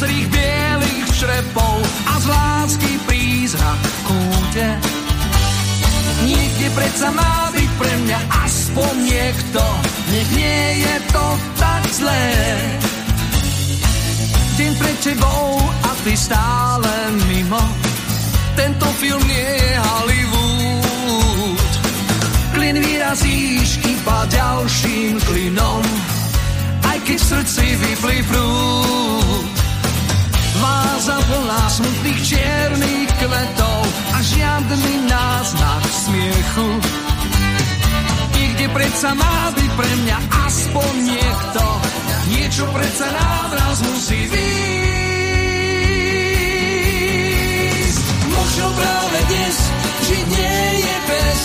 plná ostrých bielých črepov a z lásky prízrak kúte. Niekde predsa má byť pre mňa aspoň niekto, nech nie je to tak zlé. Deň pred tebou a ty stále mimo, tento film nie je Hollywood. Klin vyrazíš iba ďalším klinom, aj keď v srdci vyplý prúd. Váza plná smutných čiernych kvetov a žiadny náznak smiechu. Nikde predsa má byť pre mňa aspoň niekto, niečo predsa návraz musí výjsť. Možno práve dnes žiť nie je bez,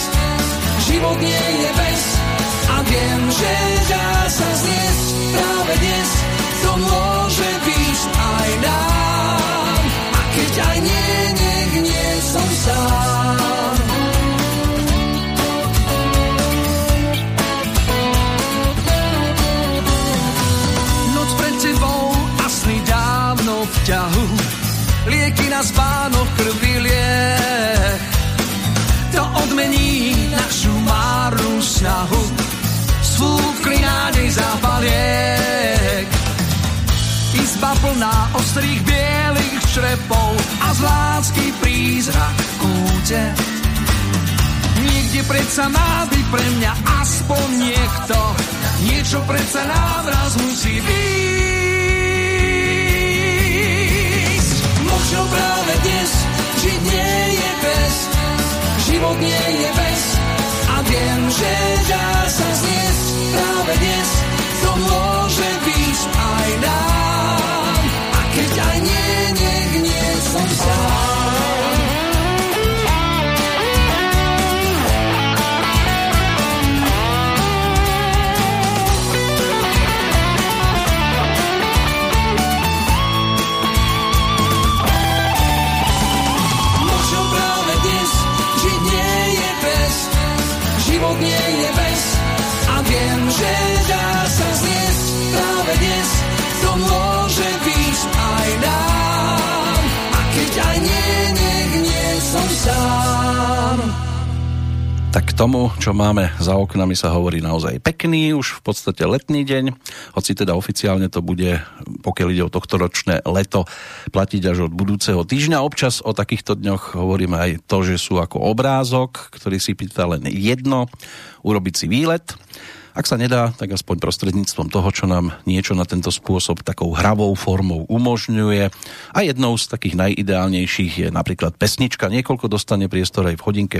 život nie je bez a viem, že dá sa zniesť práve dnes, to môže byť aj nám. Lieky na spánoch krvi liek. To odmení našu márnu snahu, svúkli nádej zápaliek. Izba plná ostrých bielých črepov a z lásky prízrak v kúte. Nikde predsa má byť pre mňa aspoň niekto, niečo predsa návraz musí výjsť. Možno práve dnes žiť nie je bez, život nie je bez. A viem, že dá sa zniesť práve dnes, to môže byť aj nám. Tomu, čo máme za oknami, sa hovorí naozaj pekný, už v podstate letný deň, hoci teda oficiálne to bude, pokiaľ ide o tohto ročné leto, platiť až od budúceho týždňa. Občas o takýchto dňoch hovoríme aj to, že sú ako obrázok, ktorý si pýta len jedno, urobiť si výlet. Ak sa nedá, tak aspoň prostredníctvom toho, čo nám niečo na tento spôsob takou hravou formou umožňuje. A jednou z takých najideálnejších je napríklad pesnička. Niekoľko dostane priestor aj v hodinke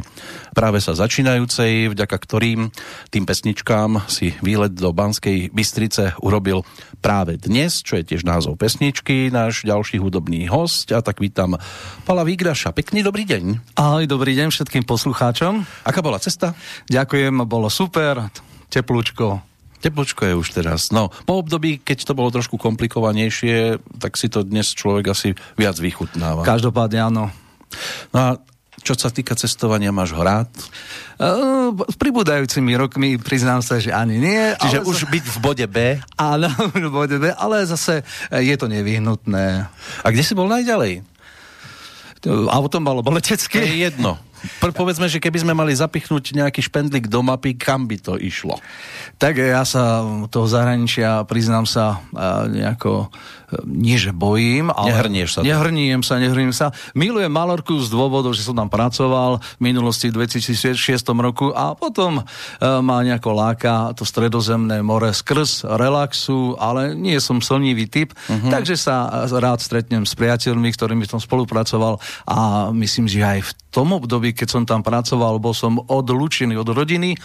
práve sa začínajúcej, vďaka ktorým tým pesničkám si výlet do Banskej Bystrice urobil práve dnes, čo je tiež názov pesničky, náš ďalší hudobný host. A tak vítam Pala Výgraša. Pekný dobrý deň. Ahoj, dobrý deň všetkým poslucháčom. Aká bola cesta? Ďakujem, bolo super, teplúčko. Teplčko je už teraz. No, po období, keď to bolo trošku komplikovanejšie, tak si to dnes človek asi viac vychutnáva. Každopádne áno. No a čo sa týka cestovania, máš ho rád? Uh, s pribúdajúcimi rokmi priznám sa, že ani nie. Čiže ale už za- byť v bode B. Áno, v bode B, ale zase e, je to nevyhnutné. A kde si bol najďalej? Autom To alebo letecky. je jedno. Povedzme, že keby sme mali zapichnúť nejaký špendlík do mapy, kam by to išlo? Tak ja sa toho zahraničia, priznám sa, nejako, e, nie že bojím, ale... Nehrnieš sa tam. Nehrniem sa, nehrniem sa. Milujem Malorku z dôvodu, že som tam pracoval v minulosti v 2006 roku a potom e, ma nejako láka to stredozemné more skrz relaxu, ale nie som slnivý typ, uh-huh. takže sa rád stretnem s priateľmi, ktorými som spolupracoval a myslím, že aj v tom období, keď som tam pracoval, bol som odlučený od rodiny, e,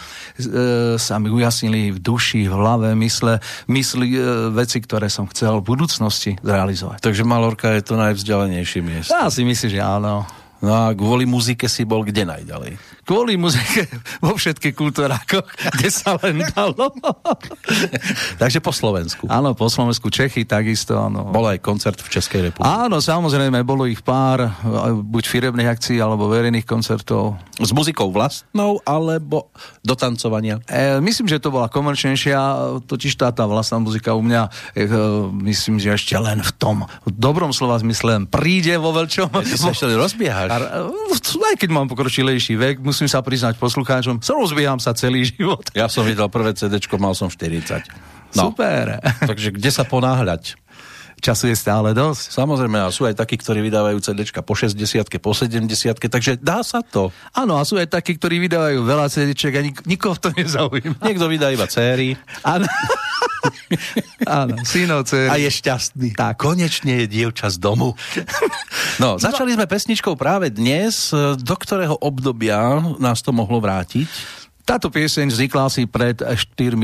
sa mi ujasnili v duši, v hlave, mysle, mysli e, veci, ktoré som chcel v budúcnosti zrealizovať. Takže Malorka je to najvzdialenejšie miesto. Ja si myslím, že áno. No a kvôli muzike si bol kde najďalej? Kvôli muzike vo všetkých kultúrákoch, kde sa len dalo. Takže po Slovensku. Áno, po Slovensku, Čechy takisto. Áno. Bol aj koncert v Českej republike. Áno, samozrejme, bolo ich pár, buď firemných akcií, alebo verejných koncertov. S muzikou vlastnou, alebo do tancovania? E, myslím, že to bola komerčnejšia, totiž tá, tá vlastná muzika u mňa, e, myslím, že ešte len v tom v dobrom slova zmysle príde vo veľčom. Ja sa ešte rozbiehaš. Aj keď mám pokročilejší vek, musím sa priznať poslucháčom, rozbieham sa celý život. Ja som videl prvé CD, mal som 40. No. Super. Takže kde sa ponáhľať? Času je stále dosť. Samozrejme, a sú aj takí, ktorí vydávajú CD po 60 po 70 takže dá sa to. Áno, a sú aj takí, ktorí vydávajú veľa CD a nik- nikoho to nezaujíma. Niekto vydá iba céry. Áno. Áno, synov, dcery. A je šťastný. Tak. Konečne je dievča z domu. No, začali sme pesničkou práve dnes. Do ktorého obdobia nás to mohlo vrátiť? Táto pieseň vznikla asi pred 4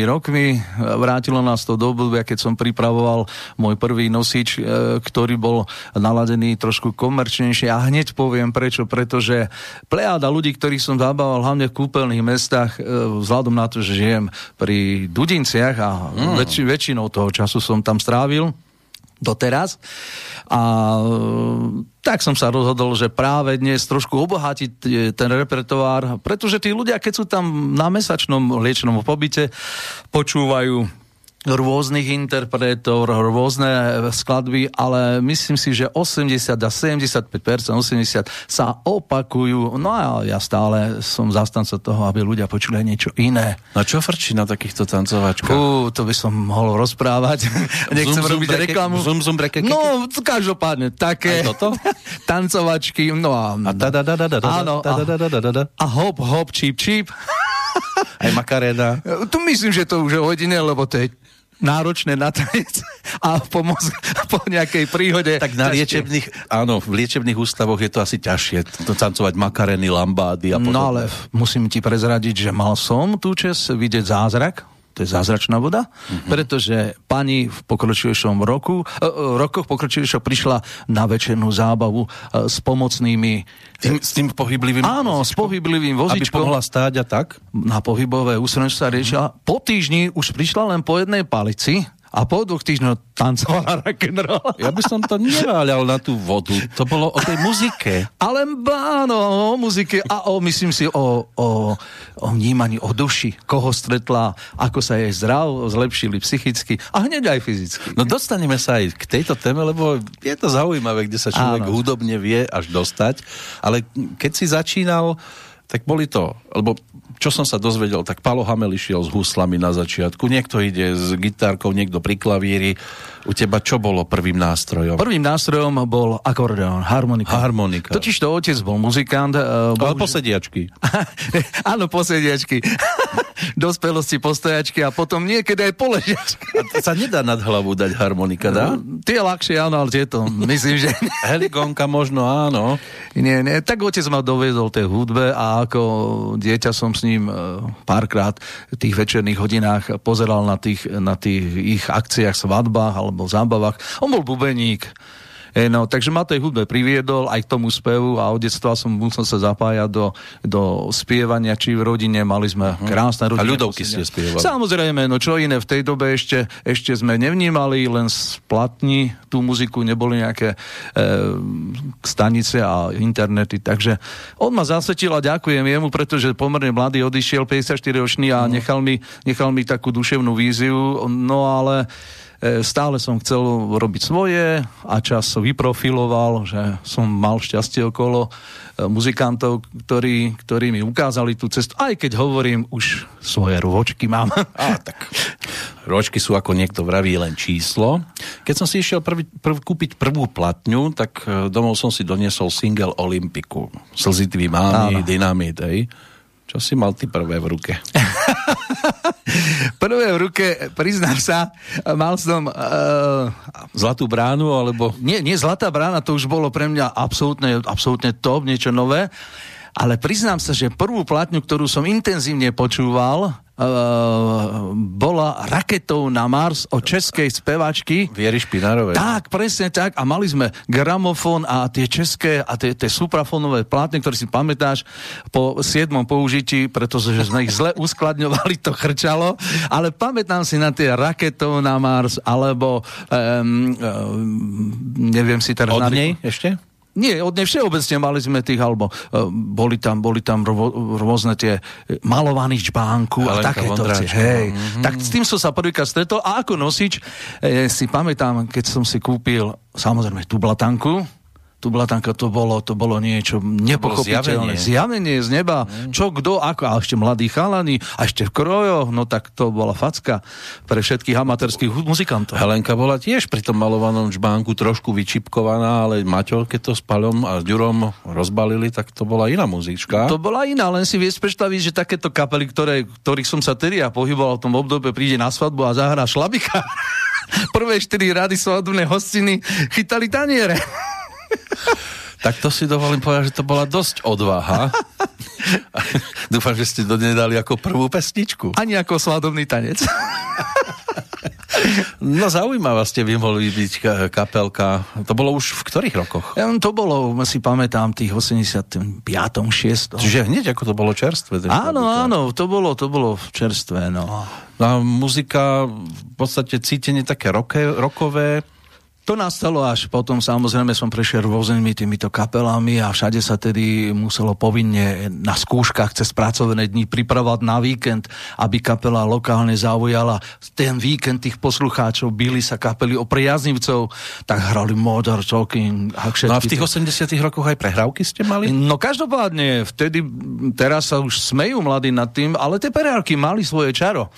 rokmi. Vrátilo nás to do obdobia, keď som pripravoval môj prvý nosič, e, ktorý bol naladený trošku komerčnejšie. A hneď poviem prečo. Pretože plejáda ľudí, ktorých som zabával hlavne v kúpeľných mestách, e, vzhľadom na to, že žijem pri Dudinciach a mm. väč- väčšinou toho času som tam strávil, doteraz. A tak som sa rozhodol, že práve dnes trošku obohatiť ten repertoár, pretože tí ľudia, keď sú tam na mesačnom liečnom pobyte, počúvajú rôznych interpretov, rôzne skladby, ale myslím si, že 80 a 75%, 80 sa opakujú. No a ja stále som zastanca toho, aby ľudia počuli niečo iné. A čo frčí na takýchto tancovačkách? Ú, to by som mohol rozprávať. Nechcem zum, robiť breke, reklamu. Zum, zum, breke, no, každopádne, také tancovačky. No a, a hop, hop, čip, čip. Aj Makarena. Tu myslím, že to už je hodine, lebo to je náročné na tanec a po, moz- po nejakej príhode. Tak na liečebných, áno, v liečebných ústavoch je to asi ťažšie, to tancovať makareny, lambády a podobne. No ale musím ti prezradiť, že mal som tú čas vidieť zázrak, to je zázračná voda, mm-hmm. pretože pani v pokročilejšom roku, uh, rokoch pokročilejšom prišla na večernú zábavu uh, s pomocnými tým, s tým pohyblivým Áno, vozičkom? s pohyblivým vozičkom. Aby pomohla stáť a tak? Na pohybové ústrojenstvo sa riešila. Mm-hmm. Po týždni už prišla len po jednej palici a po dvoch týždňoch tancovala rock'n'roll. Ja by som to neváľal na tú vodu. To bolo o tej muzike. Ale áno, o muzike a o, myslím si, o, o, o vnímaní, o duši. Koho stretla, ako sa jej zdrav, zlepšili psychicky a hneď aj fyzicky. No dostaneme sa aj k tejto téme, lebo je to zaujímavé, kde sa človek áno. hudobne vie až dostať. Ale keď si začínal tak boli to, lebo čo som sa dozvedel, tak Palo Hamel išiel s huslami na začiatku, niekto ide s gitárkou, niekto pri klavíri. U teba čo bolo prvým nástrojom? Prvým nástrojom bol akordeón, harmonika. Harmonika. Totiž to otec bol muzikant. Uh, Ale posediačky. Áno, posediačky. Dospelosti, postojačky a potom niekedy aj poležiačky. A to sa nedá nad hlavu dať harmonika, dá? Uh, tie ľahšie, áno, ale tieto, myslím, že... Heligonka možno, áno. Nie, nie, tak otec ma dovedol tej hudbe a ako dieťa som s ním uh, párkrát v tých večerných hodinách pozeral na tých, na tých ich akciách, svadbách alebo zábavách. On bol bubeník. E, no, takže ma tej hudbe priviedol aj k tomu spevu a od detstva som musel sa zapájať do, do spievania, či v rodine mali sme uh-huh. krásne rodiny. A ľudovky ste spievali. Samozrejme, no čo iné, v tej dobe ešte, ešte sme nevnímali len z platní tú muziku, neboli nejaké e, stanice a internety, takže on ma zasvetil a ďakujem jemu, pretože pomerne mladý odišiel, 54-ročný a uh-huh. nechal, mi, nechal mi takú duševnú víziu, no ale stále som chcel robiť svoje a čas vyprofiloval, že som mal šťastie okolo e, muzikantov, ktorí, ktorí mi ukázali tú cestu, aj keď hovorím, už svoje rôčky mám. A tak ročky sú ako niekto vraví len číslo. Keď som si išiel prv, prv, kúpiť prvú platňu, tak e, domov som si doniesol single Olympiku. Slzitvý mámy, dynamit, hej. Čo si mal ty prvé v ruke? prvé v ruke, priznám sa, mal som... Uh, Zlatú bránu, alebo... Nie, nie Zlatá brána, to už bolo pre mňa absolútne, absolútne top, niečo nové. Ale priznám sa, že prvú platňu, ktorú som intenzívne počúval, Uh, bola raketou na Mars od českej spevačky. Viery Špinárovej. Tak, presne tak. A mali sme gramofón a tie české a tie, tie suprafónové plátne, ktoré si pamätáš po siedmom použití, pretože sme ich zle uskladňovali, to chrčalo. Ale pamätám si na tie raketou na Mars, alebo um, um, neviem si teraz... Od nej ešte? Nie, od nej všeobecne mali sme tých, alebo uh, boli tam, boli tam rô, rôzne tie e, malovaný čbánku a takéto. Hej. Mm-hmm. Tak s tým som sa prvýkrát stretol a ako nosič e, si pamätám, keď som si kúpil samozrejme tú blatanku, tu Blatanka, to bolo, to bolo niečo nepochopiteľné. Zjavenie. zjavenie z neba. Mm. Čo, kto, ako, a ešte mladí chalani, a ešte v krojoch, no tak to bola facka pre všetkých amatérských muzikantov. Helenka bola tiež pri tom malovanom žbánku trošku vyčipkovaná, ale Maťo, keď to s Paľom a Ďurom rozbalili, tak to bola iná muzička. To bola iná, len si vieš predstaviť, že takéto kapely, ktoré, ktorých som sa tedy ja pohyboval v tom obdobie, príde na svadbu a zahrá šlabika. Prvé štyri rady svadobné hostiny chytali taniere. Tak to si dovolím povedať, že to bola dosť odvaha. Dúfam, že ste to nedali ako prvú pesničku. Ani ako svadobný tanec. No zaujímavá ste vy mohli byť kapelka. To bolo už v ktorých rokoch? Ja, to bolo, si pamätám, tých 85. 6. Čiže hneď ako to bolo čerstvé. Áno, áno, to bolo, to bolo čerstvé, no. A muzika, v podstate cítenie také roke, rokové, to nastalo až potom, samozrejme som prešiel rôznymi týmito kapelami a všade sa tedy muselo povinne na skúškach cez pracovné dni pripravovať na víkend, aby kapela lokálne zaujala ten víkend tých poslucháčov, byli sa kapely o priaznivcov, tak hrali Modern Talking a. No a v tých 80 rokoch aj prehrávky ste mali? No každopádne, vtedy, teraz sa už smejú mladí nad tým, ale tie prehrávky mali svoje čaro.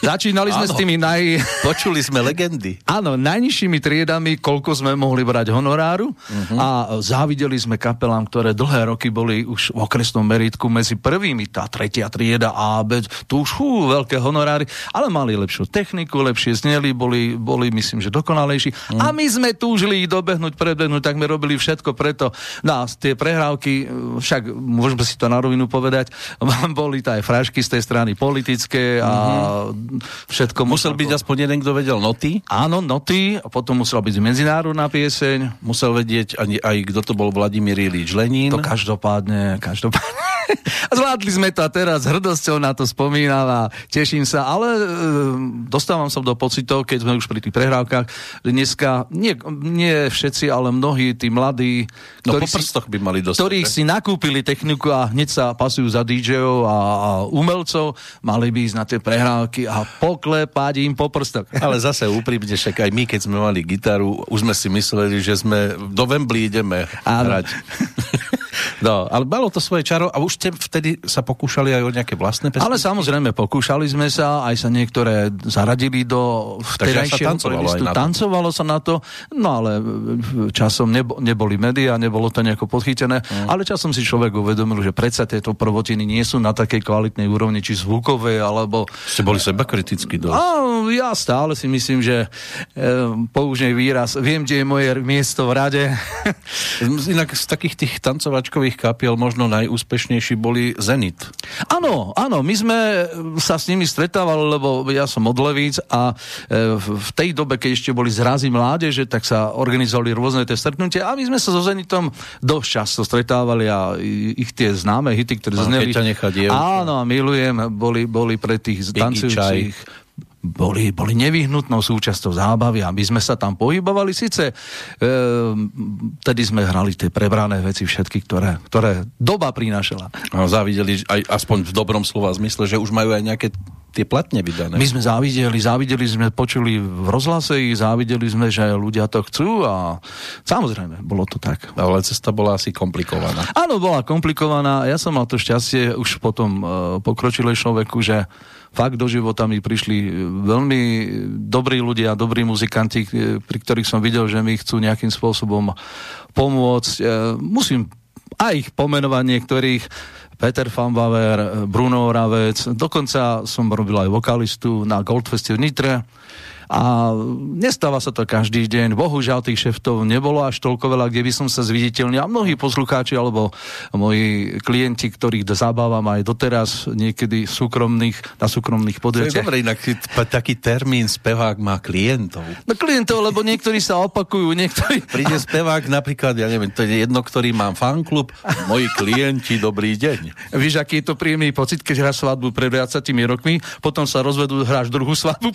Začínali sme s tými naj... Počuli sme legendy. Áno, najnižšími triedami kapelami, koľko sme mohli brať honoráru uh-huh. a závideli sme kapelám, ktoré dlhé roky boli už v okresnom meritku medzi prvými, tá tretia trieda A, B, tu už hú, veľké honoráry, ale mali lepšiu techniku, lepšie zneli, boli, boli myslím, že dokonalejší. Uh-huh. A my sme túžili dobehnúť, predbehnúť, tak sme robili všetko preto. No, tie prehrávky, však môžeme si to na rovinu povedať, boli aj frašky z tej strany politické a uh-huh. všetko. Musel byť aspoň jeden, kto vedel noty? Áno, noty, a potom musel byť byť medzinárodná pieseň. Musel vedieť aj, aj kto to bol Vladimír Ilič Lenín. To každopádne, každopádne. Zvládli sme to a teraz hrdosťou na to spomínam a teším sa, ale e, dostávam sa do pocitov, keď sme už pri tých prehrávkach, že dneska, nie, nie všetci, ale mnohí tí mladí, no, ktorí, si, by mali dostať, ktorí si nakúpili techniku a hneď sa pasujú za DJov a, a umelcov, mali by ísť na tie prehrávky a poklepať im po prstoch. Ale zase úprimne, však aj my, keď sme mali gitaru, už sme si mysleli, že sme do Wembley ideme Áno. hrať. No, ale malo to svoje čaro a už ste vtedy sa pokúšali aj o nejaké vlastné pesničky? Ale samozrejme, pokúšali sme sa, aj sa niektoré zaradili do vtedajšieho playlistu. Tancovalo sa na to, no ale časom nebo, neboli médiá, nebolo to nejako podchytené, mm. ale časom si človek uvedomil, že predsa tieto prvotiny nie sú na takej kvalitnej úrovni, či zvukovej, alebo... Ste boli seba kriticky dosť. A, ja stále si myslím, že e, použijem výraz, viem, kde je moje miesto v rade. Inak z takých tých tancovačkových tých kapiel možno najúspešnejší boli Zenit. Áno, áno, my sme sa s nimi stretávali, lebo ja som od Levíc a e, v tej dobe, keď ešte boli zrazy mládeže, tak sa organizovali rôzne tie stretnutia a my sme sa so Zenitom dosť často stretávali a ich tie známe hity, ktoré zneli. Áno, milujem, boli, boli pre tých tancujúcich boli, boli nevyhnutnou súčasťou zábavy a my sme sa tam pohybovali. Sice e, tedy sme hrali tie prebrané veci všetky, ktoré, ktoré doba prinášala. A závideli aj aspoň v dobrom slova zmysle, že už majú aj nejaké tie platne vydané. My sme závideli, závideli sme, počuli v rozhlase, závideli sme, že ľudia to chcú a samozrejme, bolo to tak. Ale cesta bola asi komplikovaná. Áno, bola komplikovaná. Ja som mal to šťastie už potom uh, pokročilejšom veku, že fakt do života mi prišli e, veľmi dobrí ľudia, dobrí muzikanti, e, pri ktorých som videl, že mi chcú nejakým spôsobom pomôcť. E, musím aj ich pomenovať niektorých. Peter Fambaver, Bruno Ravec, dokonca som robil aj vokalistu na Goldfeste v Nitre A nestáva sa to každý deň. Bohužiaľ tých šeftov nebolo až toľko veľa, kde by som sa zviditeľnil. A mnohí poslucháči alebo moji klienti, ktorých zabávam aj doteraz, niekedy súkromných, na súkromných podujatiach. Dobre, inak taký termín spevák má klientov. No klientov, lebo niektorí sa opakujú, niektorí... Príde spevák napríklad, ja neviem, to je jedno, ktorý mám fanklub, moji klienti, dobrý deň. Víš, aký je to príjemný pocit, keď hráš svadbu pred 20 rokmi, potom sa rozvedú, hráš druhú svadbu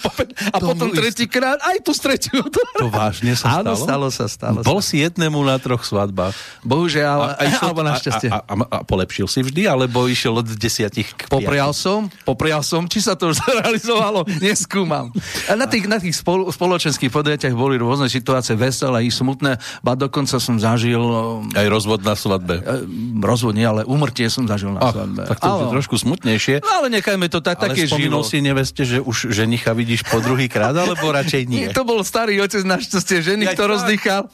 a to potom tretíkrát aj tu stretiu. To vážne sa stalo? Áno, stalo sa, stalo Bol sa. si jednému na troch svadbách. Bohužiaľ, a, a alebo našťastie. A, a, a, polepšil si vždy, alebo išiel od desiatich k Poprial som, poprial som, či sa to už zrealizovalo, neskúmam. A na tých, na tých spol, spoločenských podujatiach boli rôzne situácie, veselé i smutné, ba dokonca som zažil... Aj rozvod na svadbe. E, rozvod nie, ale umrtie som zažil na Ach, svadbe. Tak to je trošku smutnejšie. No ale nechajme to tak, ale také život. si neveste, že už ženicha vidíš po druhý krát, alebo radšej nie? To bol starý otec našťastie, ženy, ja, to rozdýchal.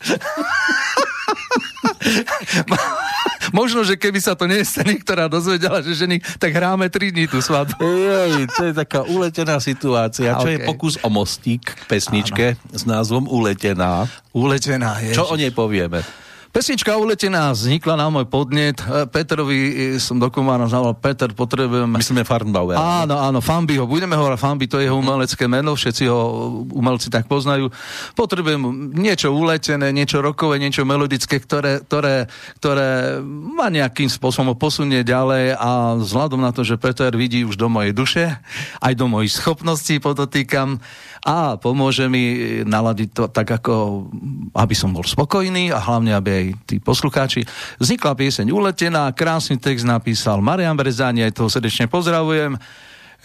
Možno, že keby sa to nestane, ktorá dozvedela, že ženy, tak hráme 3 dní tú svadbu. Jej, to je taká uletená situácia. Čo okay. je pokus o mostík k pesničke Áno. s názvom Uletená. Uletená, je. Čo o nej povieme? Pesnička uletená vznikla na môj podnet. E, Petrovi e, som dokumentoval, zavolal Peter, potrebujem... Myslíme Farnbauer. Áno, áno, Fambiho. Budeme hovoriť Fambi, to je jeho umelecké meno, všetci ho umelci tak poznajú. Potrebujem niečo uletené, niečo rokové, niečo melodické, ktoré, ktoré, ktoré ma nejakým spôsobom posunie ďalej a vzhľadom na to, že Peter vidí už do mojej duše, aj do mojich schopností, podotýkam, a pomôže mi naladiť to tak, ako aby som bol spokojný a hlavne, aby aj tí poslucháči. Vznikla pieseň Uletená, krásny text napísal Marian Brezáni, aj toho srdečne pozdravujem.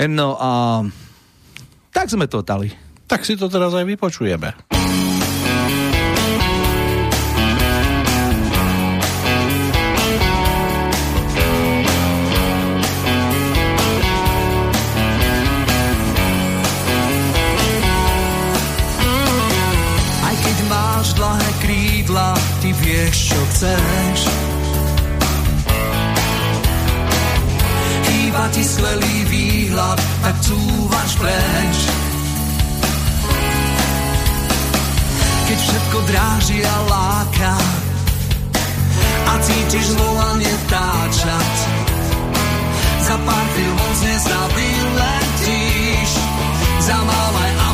No a tak sme to dali. Tak si to teraz aj vypočujeme. Vieš, čo chceš. Chýba ti skvelý výhľad, tak cúvaš preč. Keď všetko dráži a láka a cítiš volanie táčať, za pár chvíľ moc nezavyletíš, zamávaj a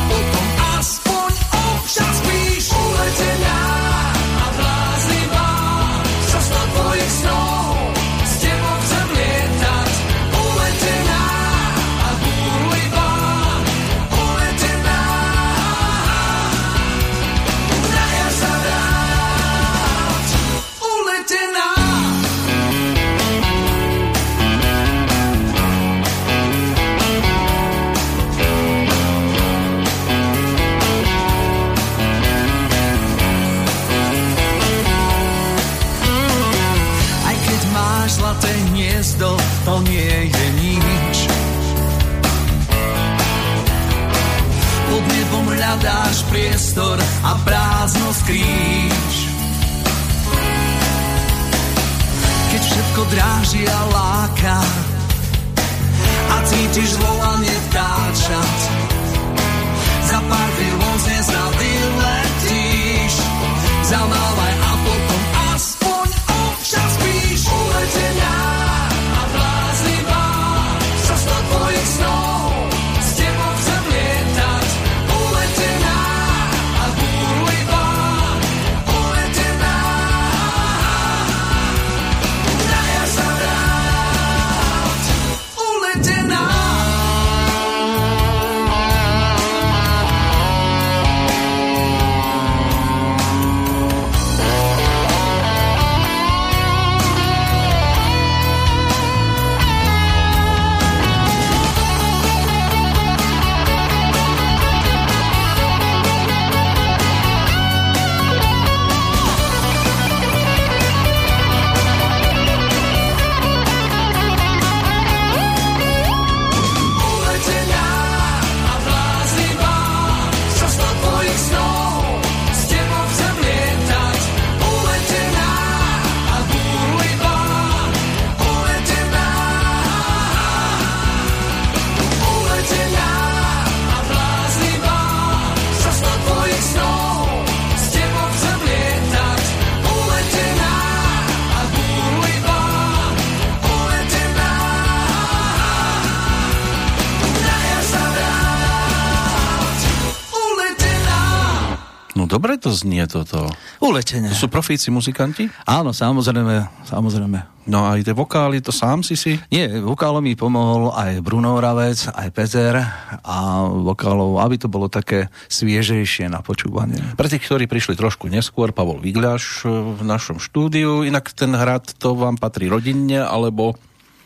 to znie toto. Uletenie. To sú profíci muzikanti? Áno, samozrejme, samozrejme. No a aj tie vokály, to sám si si? Nie, vokálom mi pomohol aj Bruno Oravec, aj Peter a vokálov, aby to bolo také sviežejšie na počúvanie. Pre tých, ktorí prišli trošku neskôr, Pavol Vigľaš v našom štúdiu, inak ten hrad to vám patrí rodinne, alebo...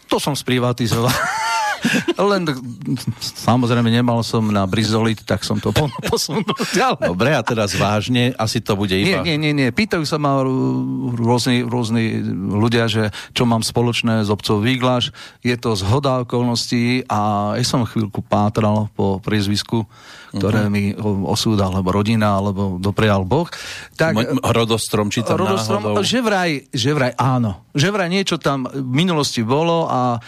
To som sprivatizoval. Len samozrejme nemal som na brizolit, tak som to posunul ďalej. Dobre, a teraz vážne, asi to bude iba... Nie, nie, nie, nie. Pýtajú sa ma rôzni, rôzni ľudia, že čo mám spoločné s obcov Výglaš. Je to zhoda okolností a ja som chvíľku pátral po priezvisku, ktoré uh-huh. mi osúda, alebo rodina, alebo doprial Boh. Tak, M- rodostrom, či tam rodostrom, náhodou... Že vraj, že vraj áno. Že vraj niečo tam v minulosti bolo a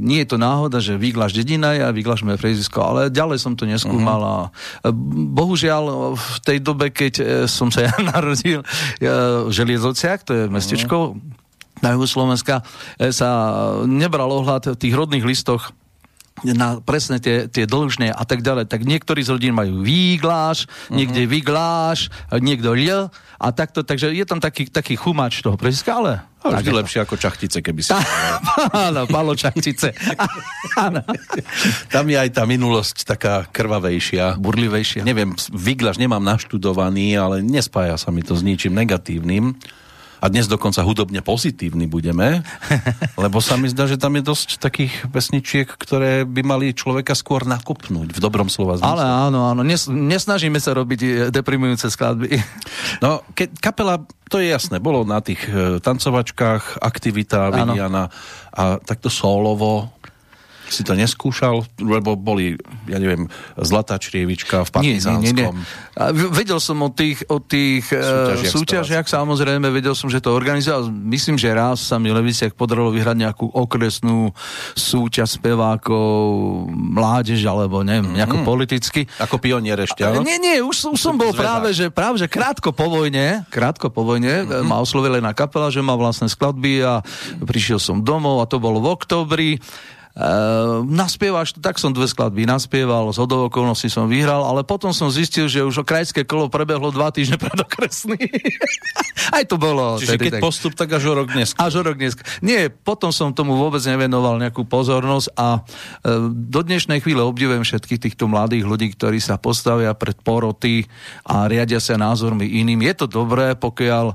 nie je to náhoda, že Výglaš dedina je a Výglaš moje frezisko, ale ďalej som to neskúmal uh-huh. a bohužiaľ v tej dobe, keď e, som sa ja narodil v Želiezociach, to je mestečko uh-huh. na juhu Slovenska, e, sa nebral ohľad v tých rodných listoch na presne tie, tie dlžné a tak ďalej, tak niektorí z rodín majú výgláš, uh-huh. niekde výgláš, niekto l a takto, takže je tam taký, taký chumač toho preziska, ale... Ale vždy lepšie ako čachtice, keby si... Áno, palo čachtice. Tam je aj tá minulosť taká krvavejšia. Burlivejšia. Neviem, výglaš nemám naštudovaný, ale nespája sa mi to s ničím negatívnym a dnes dokonca hudobne pozitívny budeme, lebo sa mi zdá, že tam je dosť takých pesničiek, ktoré by mali človeka skôr nakopnúť v dobrom slova zmysle. Ale áno, áno, Nes, nesnažíme sa robiť eh, deprimujúce skladby. No, ke, kapela, to je jasné, bolo na tých e, tancovačkách, aktivita vyvíjana a takto solovo si to neskúšal? Lebo boli, ja neviem, Zlatá črievička v Partizánskom. Nie, nie, nie. A vedel som o tých, o tých e, súťažiach, súťažiach samozrejme, vedel som, že to organizoval. Myslím, že raz sa mi Leviciak podarilo vyhrať nejakú okresnú súťaž spevákov, mládež, alebo neviem, mm-hmm. nejako politicky. Ako pionier ešte, áno? Nie, nie, už, už som bol práve že, práve, že krátko po vojne, krátko po vojne mm-hmm. ma oslovila na kapela, že má vlastné skladby a prišiel som domov a to bolo v oktobri. Uh, naspievaš, tak som dve skladby naspieval, z hodou okolností som vyhral, ale potom som zistil, že už o krajské kolo prebehlo dva týždne pred okresný. Aj to bolo. Čiže keď tak... postup, tak až o rok dnes. Až o rok dnes. Nie, potom som tomu vôbec nevenoval nejakú pozornosť a uh, do dnešnej chvíle obdivujem všetkých týchto mladých ľudí, ktorí sa postavia pred poroty a riadia sa názormi iným. Je to dobré, pokiaľ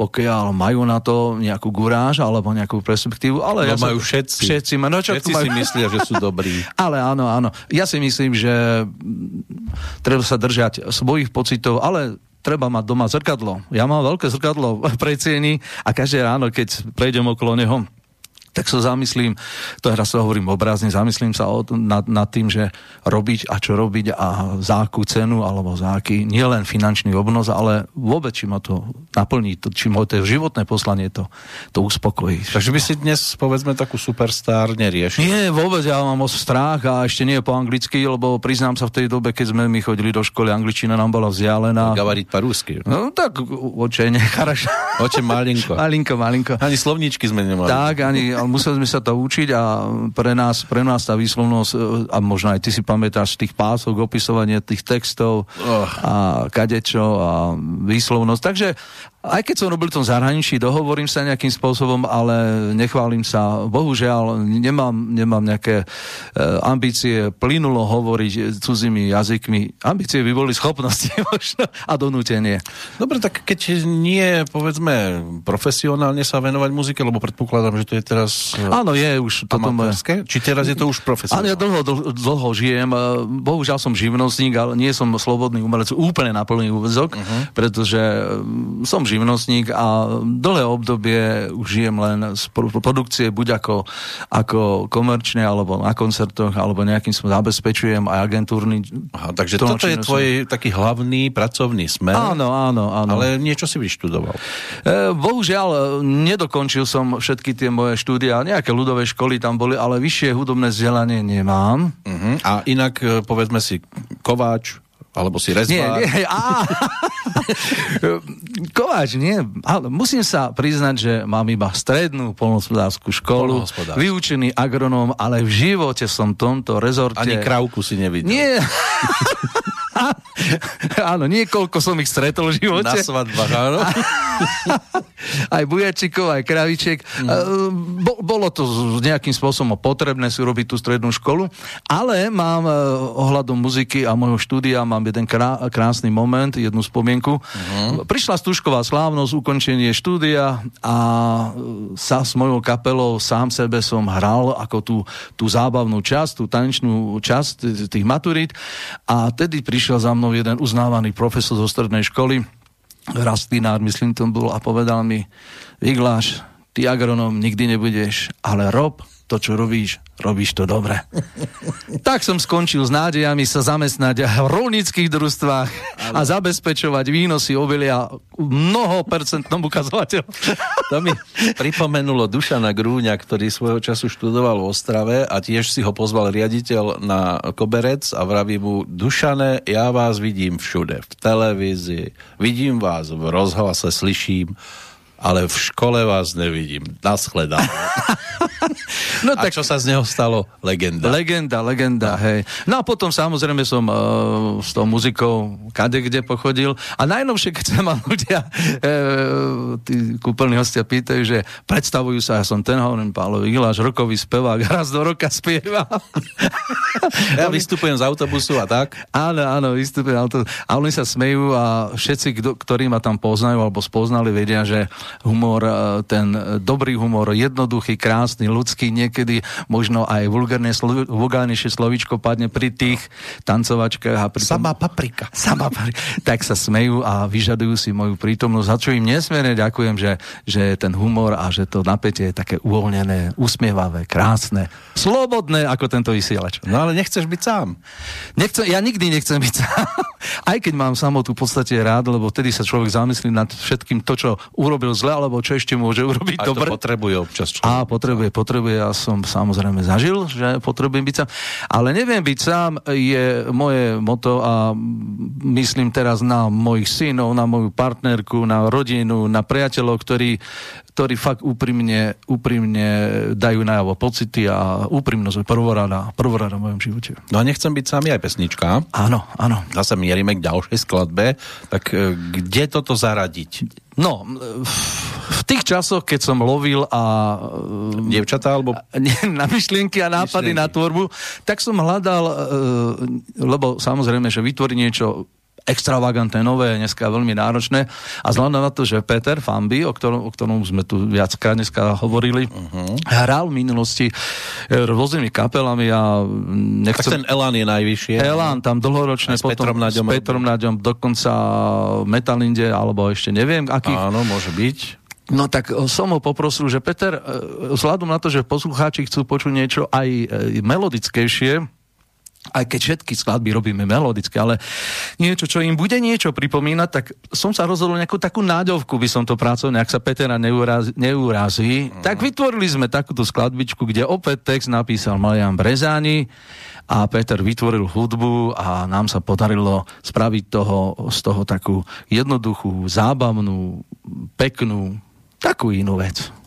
pokiaľ majú na to nejakú guráž alebo nejakú perspektívu. Ale no ja majú sa, všetci. Všetci, no, všetci majú... si myslia, že sú dobrí. ale áno, áno. Ja si myslím, že treba sa držať svojich pocitov, ale treba mať doma zrkadlo. Ja mám veľké zrkadlo pre cieny a každé ráno, keď prejdem okolo neho, tak sa zamyslím, to raz to hovorím obrazne, zamyslím sa o, nad, nad tým, že robiť a čo robiť a za akú cenu alebo za aký, nielen finančný obnos, ale vôbec, či ma to naplní, to, či moje to životné poslanie to, to uspokojí. Takže by si dnes, povedzme, takú superstar neriešil? Nie, vôbec, ja mám strach a ešte nie po anglicky, lebo priznám sa v tej dobe, keď sme my chodili do školy, angličina nám bola vzdialená. Gavariť po rusky. No tak, oče, necharaš. Oče malinko. malinko, malinko. Ani slovníčky sme nemali. Tak, ani, ale museli sme sa to učiť a pre nás, pre nás tá výslovnosť, a možno aj ty si pamätáš tých pások, opisovanie tých textov oh. a kadečo a výslovnosť. Takže aj keď som robil v tom zahraničí, dohovorím sa nejakým spôsobom, ale nechválim sa. Bohužiaľ, nemám, nemám nejaké e, ambície plynulo hovoriť cudzými jazykmi. Ambície by boli schopnosti možno a donútenie. Dobre, tak keď nie, povedzme, profesionálne sa venovať muzike, lebo predpokladám, že to je teraz e, Áno, je už toto moje... Či teraz je to už profesionálne? Áno, ja dlho, dlho, dlho žijem. E, bohužiaľ som živnostník, ale nie som slobodný umelec úplne na plný úvezok, uh-huh. pretože som živnostník a dlhé obdobie už žijem len z produkcie, buď ako, ako komerčne, alebo na koncertoch, alebo nejakým som zabezpečujem aj agentúrny. Aha, takže toto je tvoj taký hlavný pracovný smer. Áno, áno, áno. Ale niečo si vyštudoval. E, bohužiaľ, nedokončil som všetky tie moje štúdia, nejaké ľudové školy tam boli, ale vyššie hudobné vzdelanie nemám. Uh-huh. A inak, e, povedzme si, kováč, alebo si rezbár? Nie, nie, á, Kováč, nie. Ale musím sa priznať, že mám iba strednú polnospodárskú školu, vyučený agronóm, ale v živote som tomto rezorte... Ani krávku si nevidel. Nie. áno, niekoľko som ich stretol v živote. Na svadbách, áno. aj bujačikov, aj kravičiek. Mm. Bo, bolo to nejakým spôsobom potrebné si urobiť tú strednú školu, ale mám e, ohľadom muziky a môjho štúdia mám jeden krá, krásny moment, jednu spomienku. Mm. Prišla stúšková slávnosť, ukončenie štúdia a e, sa s mojou kapelou sám sebe som hral ako tú, tú zábavnú časť, tú tanečnú časť tých maturít a tedy prišiel za mnou jeden uznávaný profesor zo strednej školy, rastlinár, myslím, to bol, a povedal mi, Vigláš, ty agronom nikdy nebudeš, ale rob to, čo robíš, robíš to dobre. tak som skončil s nádejami sa zamestnať v rolnických družstvách a zabezpečovať výnosy obilia mnoho percentnom ukazovateľ. to mi pripomenulo Dušana Grúňa, ktorý svojho času študoval v Ostrave a tiež si ho pozval riaditeľ na koberec a vraví mu Dušane, ja vás vidím všude, v televízii, vidím vás v rozhlase, slyším, ale v škole vás nevidím. Naschledanou. no tak... A čo sa z neho stalo? Legenda. Legenda, legenda, no. hej. No a potom samozrejme som uh, s tou muzikou kade kde pochodil a najnovšie, keď sa ma ľudia uh, tí kúpeľní hostia pýtajú, že predstavujú sa, ja som ten hovorím, Pálo Iláš, rokový spevák, raz do roka spieva. ja vystupujem z autobusu a tak. Áno, áno, vystupujem autobusu. A oni sa smejú a všetci, ktorí ma tam poznajú alebo spoznali, vedia, že humor, e, ten dobrý humor, jednoduchý, krásny, ľudský, niekedy možno aj vulgárne, vulgárnejšie slovíčko padne pri tých tancovačkách. A pri Sama paprika. Sama paprika. Tak sa smejú a vyžadujú si moju prítomnosť, za čo im nesmierne ďakujem, že, že ten humor a že to napätie je také uvoľnené, usmievavé, krásne, slobodné ako tento vysielač. No ale nechceš byť sám. Nechcem, ja nikdy nechcem byť sám. Aj keď mám samotu v podstate rád, lebo vtedy sa človek zamyslí nad všetkým to, čo urobil zle, alebo čo ešte môže urobiť Aj dobre. to potrebuje občas človek. Á, potrebuje, potrebuje. Ja som samozrejme zažil, že potrebujem byť sám. Ale neviem byť sám je moje moto a myslím teraz na mojich synov, na moju partnerku, na rodinu, na priateľov, ktorí, ktorí fakt úprimne, úprimne dajú najavo pocity a úprimnosť prvorada, prvorada v mojom živote. No a nechcem byť sám aj pesnička. Áno, áno. Zase mierime k ďalšej skladbe. Tak e, kde toto zaradiť? No, v tých časoch, keď som lovil a... Dievčatá, alebo... Na myšlienky a nápady myšlienky. na tvorbu, tak som hľadal, e, lebo samozrejme, že vytvoriť niečo extravagantné, nové, dneska veľmi náročné. A vzhľadom na to, že Peter Famby, o ktorom, o ktorom sme tu viackrát dneska hovorili, uh-huh. hral v minulosti e, rôznymi kapelami a nechcem... Tak ten Elán je najvyššie. Elán tam dlhoročne, s potom Petrom Naďom, s Petrom Naďom, dokonca Metalinde, alebo ešte neviem, akých. Áno, môže byť. No tak e, som ho poprosil, že Peter, e, vzhľadom na to, že poslucháči chcú počuť niečo aj melodickejšie, aj keď všetky skladby robíme melodicky, ale niečo, čo im bude niečo pripomínať, tak som sa rozhodol nejakú takú náďovku, by som to pracoval, nejak sa Petera neurazí, neurazí. Mm. tak vytvorili sme takúto skladbičku, kde opäť text napísal Marian Brezáni a Peter vytvoril hudbu a nám sa podarilo spraviť toho, z toho takú jednoduchú, zábavnú, peknú, takú inú vec.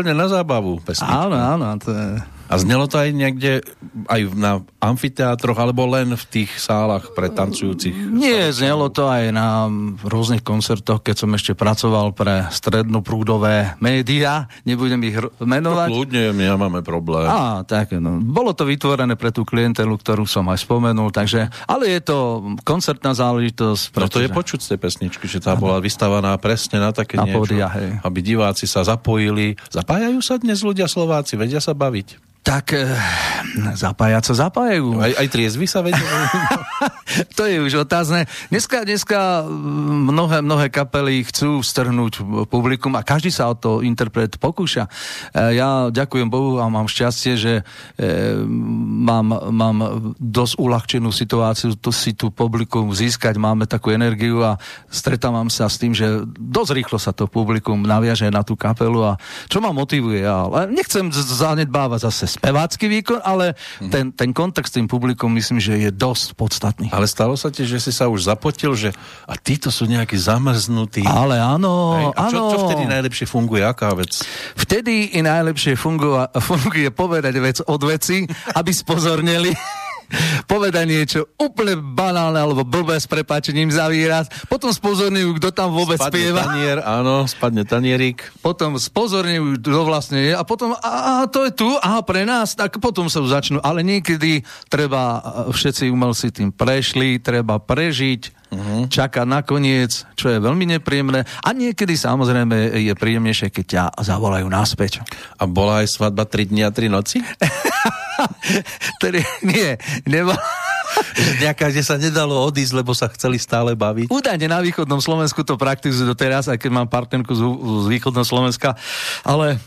Úplne na zábavu pesnička. Áno, áno. To je... A znelo to aj niekde, aj na amfiteátroch, alebo len v tých sálach pre tancujúcich? Nie, znelo to aj na rôznych koncertoch, keď som ešte pracoval pre strednoprúdové médiá, nebudem ich menovať. To kľudne, my máme problém. Á, tak, no. Bolo to vytvorené pre tú klientelu, ktorú som aj spomenul, takže, ale je to koncertná záležitosť. Pretože... No to je počuť z tej pesničky, že tá bola vystavaná presne na také na niečo, pódia, hej. aby diváci sa zapojili. Zapájajú sa dnes ľudia Slováci, vedia sa baviť? Tak e, zapájať sa zapájajú. Aj, aj triezvy sa vedia? to je už otázne. Dneska, dneska mnohé, mnohé kapely chcú strhnúť publikum a každý sa o to interpret pokúša. E, ja ďakujem Bohu a mám šťastie, že e, mám, mám dosť uľahčenú situáciu to si tu publikum získať. Máme takú energiu a stretávam sa s tým, že dosť rýchlo sa to publikum naviaže na tú kapelu a čo ma motivuje. Ale nechcem zanedbávať zase spevácky výkon, ale mm-hmm. ten, ten kontakt s tým publikom myslím, že je dosť podstatný. Ale stalo sa ti, že si sa už zapotil, že a títo sú nejakí zamrznutí. Ale áno, a čo, áno. čo vtedy najlepšie funguje? Aká vec? Vtedy i najlepšie funguje, funguje povedať vec od veci, aby spozornili povedať niečo úplne banálne alebo blbé s prepáčením za výraz, potom spozorňujú, kto tam vôbec spadne spieva. tanier, áno, spadne tanierik. Potom spozorňujú, kto vlastne je a potom, a, a to je tu, a pre nás, tak potom sa už začnú. Ale niekedy treba, všetci umelci tým prešli, treba prežiť, uh-huh. čakať nakoniec, čo je veľmi nepríjemné. A niekedy samozrejme je príjemnejšie, keď ťa zavolajú naspäť. A bola aj svadba 3 dní a 3 noci? Tedy, nie, nebola. Nejaká, kde sa nedalo odísť, lebo sa chceli stále baviť. Údajne na východnom Slovensku to praktizujú doteraz, aj keď mám partnerku z, z východného Slovenska, ale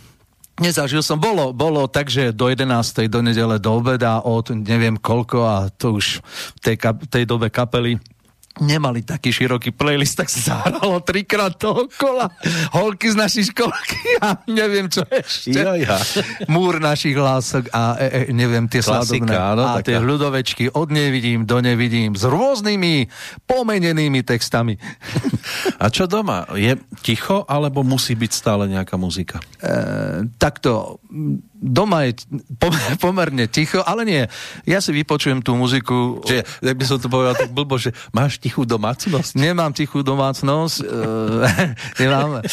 Nezažil som, bolo, bolo takže do 11. do nedele do obeda od neviem koľko a to už v tej, tej dobe kapely nemali taký široký playlist, tak sa zahralo trikrát toho kola. Holky z našej školky a neviem čo ešte. Ja, ja. Múr našich hlások a e, e, neviem tie sladobné. Áno, a taká. tie ľudovečky od nevidím do nevidím s rôznymi pomenenými textami. A čo doma? Je ticho alebo musí byť stále nejaká muzika? E, takto doma je pomerne ticho, ale nie. Ja si vypočujem tú muziku. Čiže, jak by som to povedal tak blbo, že máš tichú domácnosť? Nemám tichú domácnosť. uh, nemám.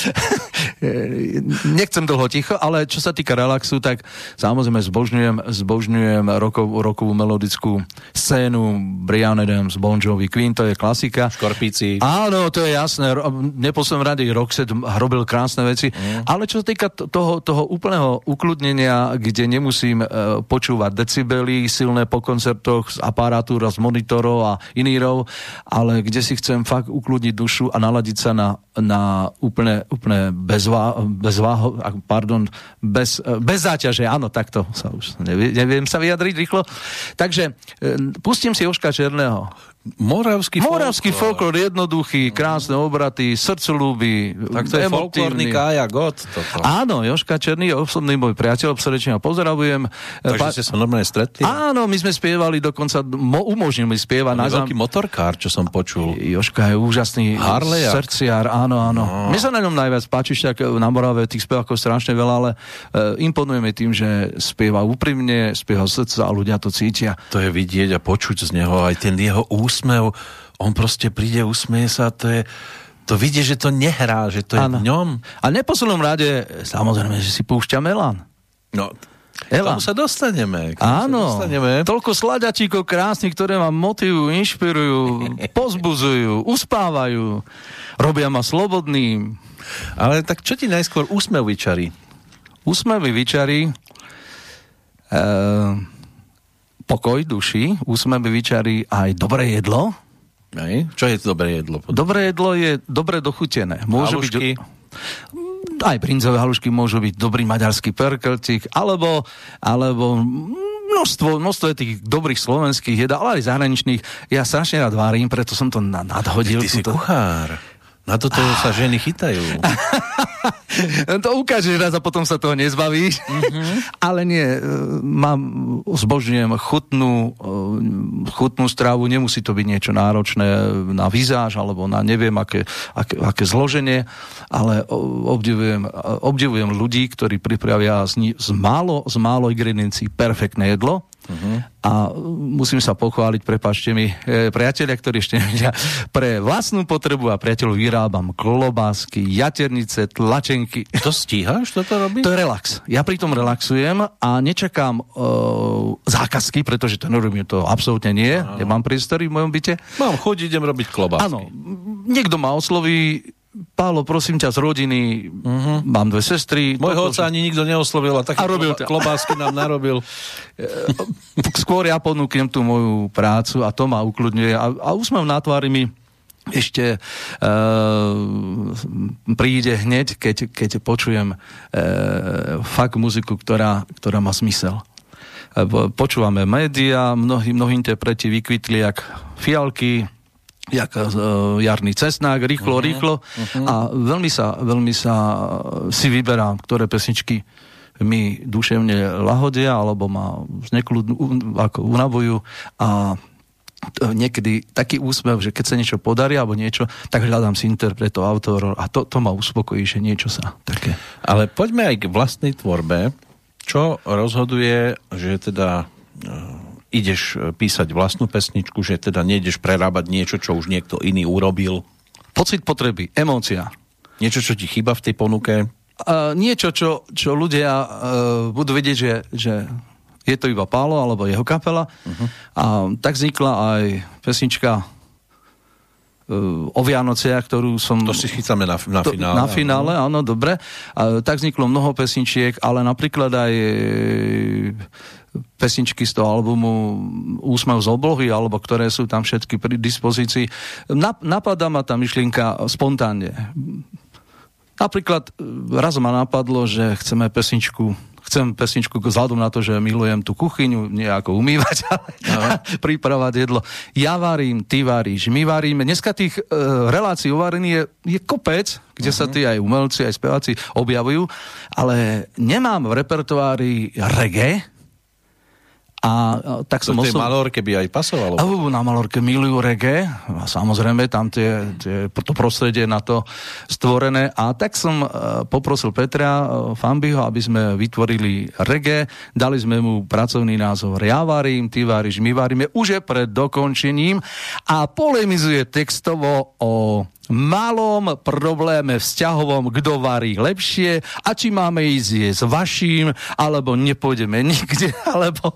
Nechcem dlho ticho, ale čo sa týka relaxu, tak samozrejme zbožňujem, zbožňujem rokov, rokovú melodickú scénu Brian Adams, Bon Jovi, Queen, to je klasika. Škorpíci. Áno, to je jasné. Neposlednom rade Roxette robil krásne veci. Mm. Ale čo sa týka toho, toho úplného ukludnenia kde nemusím e, počúvať decibely silné po koncertoch z aparatúra, z monitorov a inírov, ale kde si chcem fakt ukludniť dušu a naladiť sa na, na úplne, úplne bezvá, bezváho, pardon, bez, e, bez záťaže, áno, takto sa už neviem, neviem sa vyjadriť rýchlo. Takže e, pustím si Joška Černého. Moravský, Moravský folklór, jednoduchý, krásne obraty, srdcolúby, Tak to je folklórny Kája God. Toto. Áno, Joška Černý je osobný môj priateľ, srdečne ho pozdravujem. Takže pa... ste sa normálne stretli? Áno, my sme spievali, dokonca mo, umožnil mi spievať. On je veľký motorkár, čo som počul. Joška je úžasný Harley srdciar, áno, áno. No. Mne sa na ňom najviac páči, tak na Morave tých spevákov strašne veľa, ale uh, imponujeme tým, že spieva úprimne, spieva srdca a ľudia to cítia. To je vidieť a počuť z neho aj ten jeho ús úsmev, on proste príde, usmeje sa, to je, to vidie, že to nehrá, že to je ano. v ňom. A v neposlednom rade, samozrejme, že si púšťa Melan. No, Elan. K tomu sa dostaneme. K tomu Áno, sa dostaneme. toľko sladačíkov krásnych, ktoré ma motivujú, inšpirujú, pozbuzujú, uspávajú, robia ma slobodným. Ale tak čo ti najskôr úsmev vyčarí? Úsmev vyčarí... Uh, pokoj duši, úsmev vyčarí aj dobré jedlo. Hej. Čo je to dobré jedlo? Dobré jedlo je dobre dochutené. Môže Halušky? byť aj brinzové halušky môžu byť dobrý maďarský perkelcik, alebo, alebo množstvo, množstvo tých dobrých slovenských jedál, ale aj zahraničných. Ja strašne rád varím, preto som to na- nadhodil. Ty si túto- kuchár. Na toto sa ženy chytajú. to ukážeš raz a potom sa toho nezbavíš. Ale nie, e, mám, zbožňujem chutnú, e, chutnú stravu, nemusí to byť niečo náročné na vizáž alebo na neviem aké, aké, aké zloženie, ale obdivujem, obdivujem ľudí, ktorí pripravia z, z málo, z málo ingrediencií perfektné jedlo. A musím sa pochváliť, prepáčte mi, e, priatelia, ktorí ešte nevedia, pre vlastnú potrebu a priateľov vyrábam klobásky, jaternice, tlačenky. To stíhaš toto robiť? To je relax. Ja pri tom relaxujem a nečakám uh, zákazky, pretože to nerobím, to absolútne nie. Nemám priestory v mojom byte. Mám chuť, idem robiť klobásky. Áno, niekto ma osloví, Pálo, prosím ťa, z rodiny, uh-huh. mám dve sestry. Toto- otca ani nikto neoslovil a také A robil kloba- to. klobásky nám narobil. skôr ja ponúknem tú moju prácu a to ma ukludňuje. A, a úsmev na tvári mi ešte uh, príde hneď, keď, keď počujem uh, fakt muziku, ktorá, ktorá má zmysel. E, po- Počúvame média, mnohí, mnohí interpreti vykvitli jak fialky, jak uh, jarný cesnák, rýchlo, uh-huh, rýchlo. Uh-huh. A veľmi sa, veľmi sa si vyberám, ktoré pesničky mi duševne lahodia, alebo ma znekludnú, ako unavujú a niekedy taký úsmev, že keď sa niečo podarí alebo niečo, tak hľadám si interpretov, autorov a to, to ma uspokojí, že niečo sa také... Ale poďme aj k vlastnej tvorbe. Čo rozhoduje, že teda uh, ideš e, písať vlastnú pesničku, že teda nejdeš prerábať niečo, čo už niekto iný urobil? Pocit potreby, emócia. Niečo, čo ti chýba v tej ponuke? Uh, niečo, čo, čo ľudia uh, budú vedieť, že, že je to iba Pálo alebo jeho kapela. Uh-huh. A tak vznikla aj pesnička uh, o Vianociach, ktorú som... To si chytáme na, na to, finále. Na finále, áno, dobre. A, tak vzniklo mnoho pesničiek, ale napríklad aj e, pesničky z toho albumu Úsmev z oblohy, alebo ktoré sú tam všetky pri dispozícii. Nap, napadá ma tá myšlienka spontánne. Napríklad e, raz ma napadlo, že chceme pesničku chcem pesničku vzhľadom na to, že milujem tú kuchyňu, nie ako umývať, ale pripravať jedlo. Ja varím, ty varíš, my varíme. Dneska tých e, relácií o varení je, je kopec, kde uh-huh. sa tí aj umelci, aj speváci objavujú, ale nemám v repertoári reggae, a tak som To tej osob... malorke by aj pasovalo. A na Malorke milujú reggae. A samozrejme tam tie, tie, to prostredie na to stvorené. A tak som uh, poprosil Petra uh, Fambiho, aby sme vytvorili reggae, dali sme mu pracovný názov Ja varím, ty varíš, my varíme, už je pred dokončením. A polemizuje textovo o malom probléme vzťahovom, kto varí lepšie a či máme ísť jesť s vaším, alebo nepôjdeme nikde, alebo,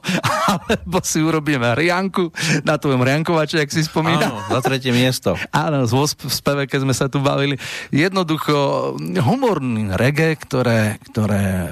alebo si urobíme rianku na tvojom riankovače, ak si spomína. Áno, za tretie miesto. Áno, sp- speve, keď sme sa tu bavili. Jednoducho humorný reggae, ktoré, ktoré e,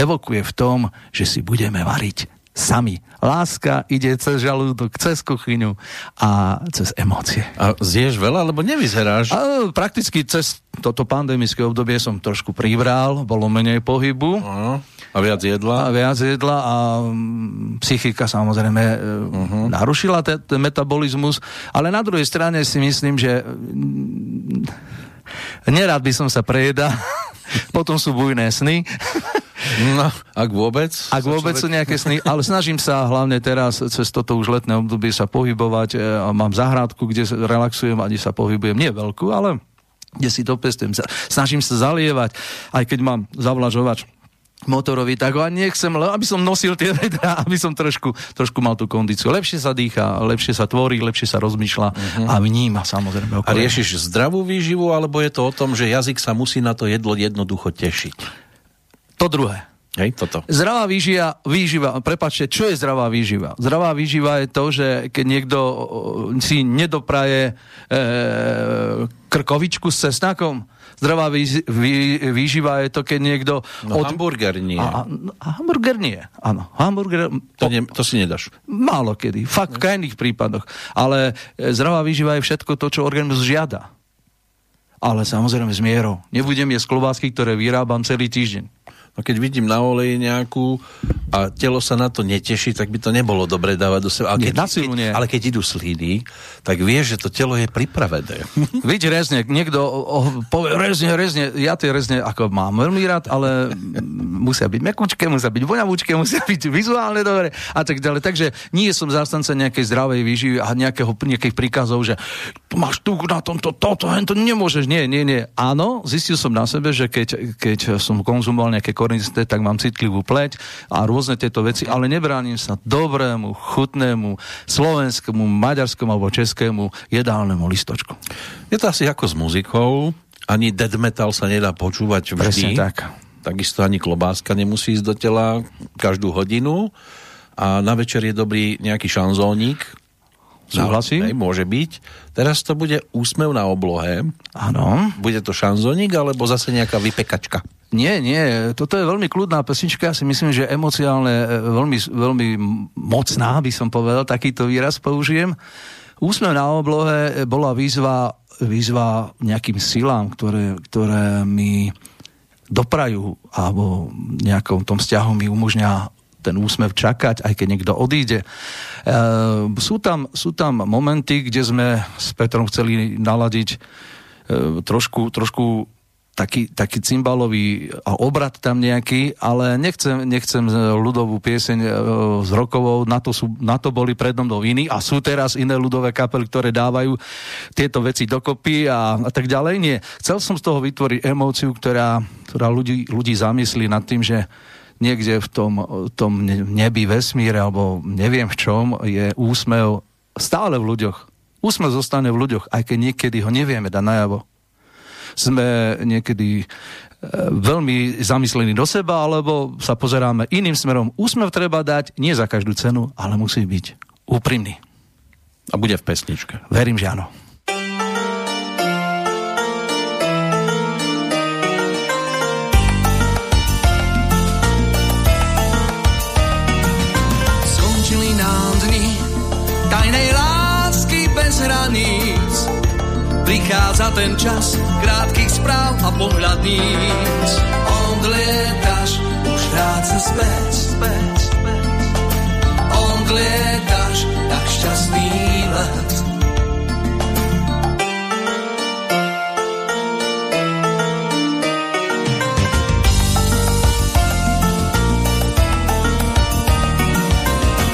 evokuje v tom, že si budeme variť sami. Láska ide cez žalúdok, cez kuchyňu a cez emócie. A zješ veľa, alebo nevyzeráš? A prakticky cez toto pandemické obdobie som trošku pribral, bolo menej pohybu. Áno. A viac jedla? A viac jedla a mm, psychika samozrejme uh-huh. narušila te- ten metabolizmus, ale na druhej strane si myslím, že mm, nerád by som sa prejedal, potom sú bujné sny. No, ak vôbec? Ak vôbec sú nejaké sny, ale snažím sa hlavne teraz cez toto už letné obdobie sa pohybovať. e, Mám záhradku, kde relaxujem a kde sa pohybujem. Nie veľkú, ale kde si to pestujem. Snažím sa zalievať, aj keď mám zavlažovač motorový, tak ho ani nechcem, aby som nosil tie vedra, aby som trošku, trošku mal tú kondíciu. Lepšie sa dýcha, lepšie sa tvorí, lepšie sa rozmýšľa uh-huh. a vníma samozrejme. A riešiš zdravú výživu, alebo je to o tom, že jazyk sa musí na to jedlo jednoducho tešiť? To druhé. Hej, toto. Zdravá výživa, výživa, prepačte, čo je zdravá výživa? Zdravá výživa je to, že keď niekto si nedopraje e, krkovičku s cesnakom, zdravá vý, vý, výživa je to, keď niekto... No od... hamburger nie. A, a, hamburger nie, áno. Hamburger... To, ne, to si nedáš. Málo kedy, fakt v krajných prípadoch. Ale e, zdravá výživa je všetko to, čo organizmus žiada. Ale samozrejme s mierou. Nebudem jesť klobásky, ktoré vyrábam celý týždeň. No keď vidím na oleji nejakú a telo sa na to neteší, tak by to nebolo dobre dávať do seba. Ale keď, na silu nie. ale keď idú slíny, tak vieš, že to telo je pripravené. Vidíš rezne, niekto oh, povie rezne, rezne, ja tie rezne ako mám veľmi rád, ale musia byť mekučké, musia byť voňavúčké, musia byť vizuálne dobre a tak ďalej. Takže nie som zástanca nejakej zdravej výživy a nejakého, nejakých príkazov, že máš tu na tomto, toto, to nemôžeš. Nie, nie, nie. Áno, zistil som na sebe, že keď, keď som konzumoval nejaké koristé, tak mám citlivú pleť a rôzne tieto veci, ale nebránim sa dobrému, chutnému, slovenskému, maďarskému alebo českému jedálnemu listočku. Je to asi ako s muzikou, ani dead metal sa nedá počúvať vždy. Presne tak. Takisto ani klobáska nemusí ísť do tela každú hodinu a na večer je dobrý nejaký šanzónik, Súhlasím. No, môže byť. Teraz to bude úsmev na oblohe. Áno. Bude to šanzonik, alebo zase nejaká vypekačka? Nie, nie, toto je veľmi kľudná pesnička, ja si myslím, že emociálne, e, veľmi, veľmi mocná, by som povedal, takýto výraz použijem. Úsmev na oblohe bola výzva, výzva nejakým silám, ktoré, ktoré mi doprajú alebo nejakom tom vzťahu mi umožňa ten úsmev čakať, aj keď niekto odíde. E, sú, tam, sú tam momenty, kde sme s Petrom chceli naladiť e, trošku, trošku taký, taký cymbalový obrad tam nejaký, ale nechcem, nechcem ľudovú pieseň e, s rokovou, na to, sú, na to boli predo mnou iní a sú teraz iné ľudové kapely, ktoré dávajú tieto veci dokopy a, a tak ďalej. Nie. Chcel som z toho vytvoriť emóciu, ktorá, ktorá ľudí, ľudí zamyslí nad tým, že niekde v tom, tom nebi, vesmíre alebo neviem v čom je úsmev stále v ľuďoch. Úsmev zostane v ľuďoch, aj keď niekedy ho nevieme dať najavo sme niekedy e, veľmi zamyslení do seba, alebo sa pozeráme iným smerom. Úsmev treba dať nie za každú cenu, ale musí byť úprimný. A bude v pesničke. Verím, že áno. Prichádza ten čas krátkých správ a pohľadníc. Odlietaš, už vráca späť, späť, späť. Odlietaš, tak šťastný let.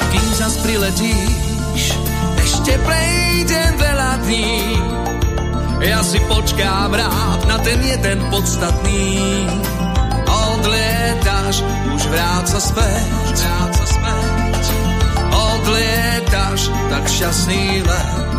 Kým zas priletíš, ešte prejdem veľa dní ja si počkám rád na ten jeden podstatný. Odlietáš, už vráca späť, vráca späť. Odlietáš, tak šťastný let.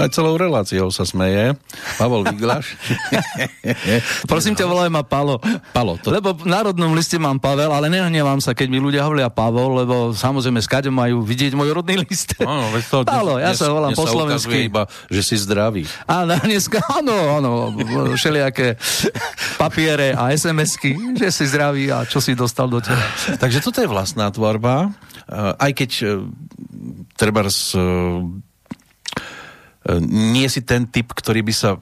Aj celou reláciou sa smeje. Pavol Viglaš. Prosím ťa, volaj ma Palo. Palo. To... Lebo v národnom liste mám Pavel, ale nehnevám sa, keď mi ľudia hovoria Pavol, lebo samozrejme skade majú vidieť môj rodný list. Áno, to, Palo, ja dnes, sa volám po slovensky. iba, že si zdravý. Áno, dneska, áno, áno, všelijaké papiere a SMS-ky, že si zdravý a čo si dostal do teba. Takže toto je vlastná tvorba, eh, aj keď eh, treba z, nie si ten typ, ktorý by sa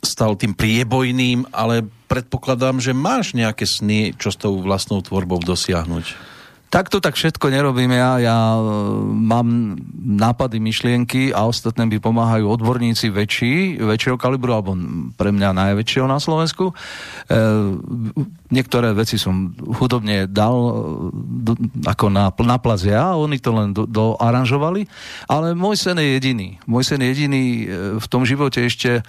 stal tým priebojným, ale predpokladám, že máš nejaké sny, čo s tou vlastnou tvorbou dosiahnuť. Takto tak všetko nerobím ja. Ja e, mám nápady, myšlienky a ostatné mi pomáhajú odborníci väčší, väčšieho kalibru, alebo pre mňa najväčšieho na Slovensku. E, niektoré veci som hudobne dal e, do, ako na, na plac ja, oni to len do, doaranžovali, ale môj sen je jediný. Môj sen je jediný e, v tom živote ešte e,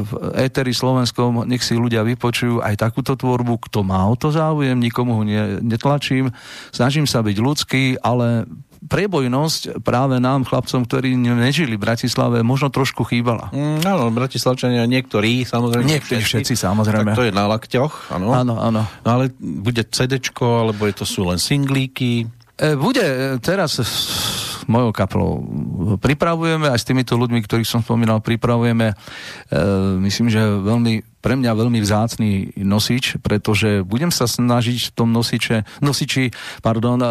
v éteri slovenskom, nech si ľudia vypočujú aj takúto tvorbu, kto má o to záujem, nikomu ho ne, netlačím snažím sa byť ľudský, ale prebojnosť práve nám, chlapcom, ktorí nežili v Bratislave, možno trošku chýbala. Mm, áno, Bratislavčania niektorí, samozrejme. Niektorí všetci, samozrejme. Tak to je na lakťoch, áno. Áno, áno. No ale bude CDčko, alebo je to sú len singlíky? E, bude e, teraz mojou kaplou pripravujeme, aj s týmito ľuďmi, ktorých som spomínal, pripravujeme, e, myslím, že veľmi pre mňa veľmi vzácný nosič, pretože budem sa snažiť v tom nosiče, nosiči pardon, e,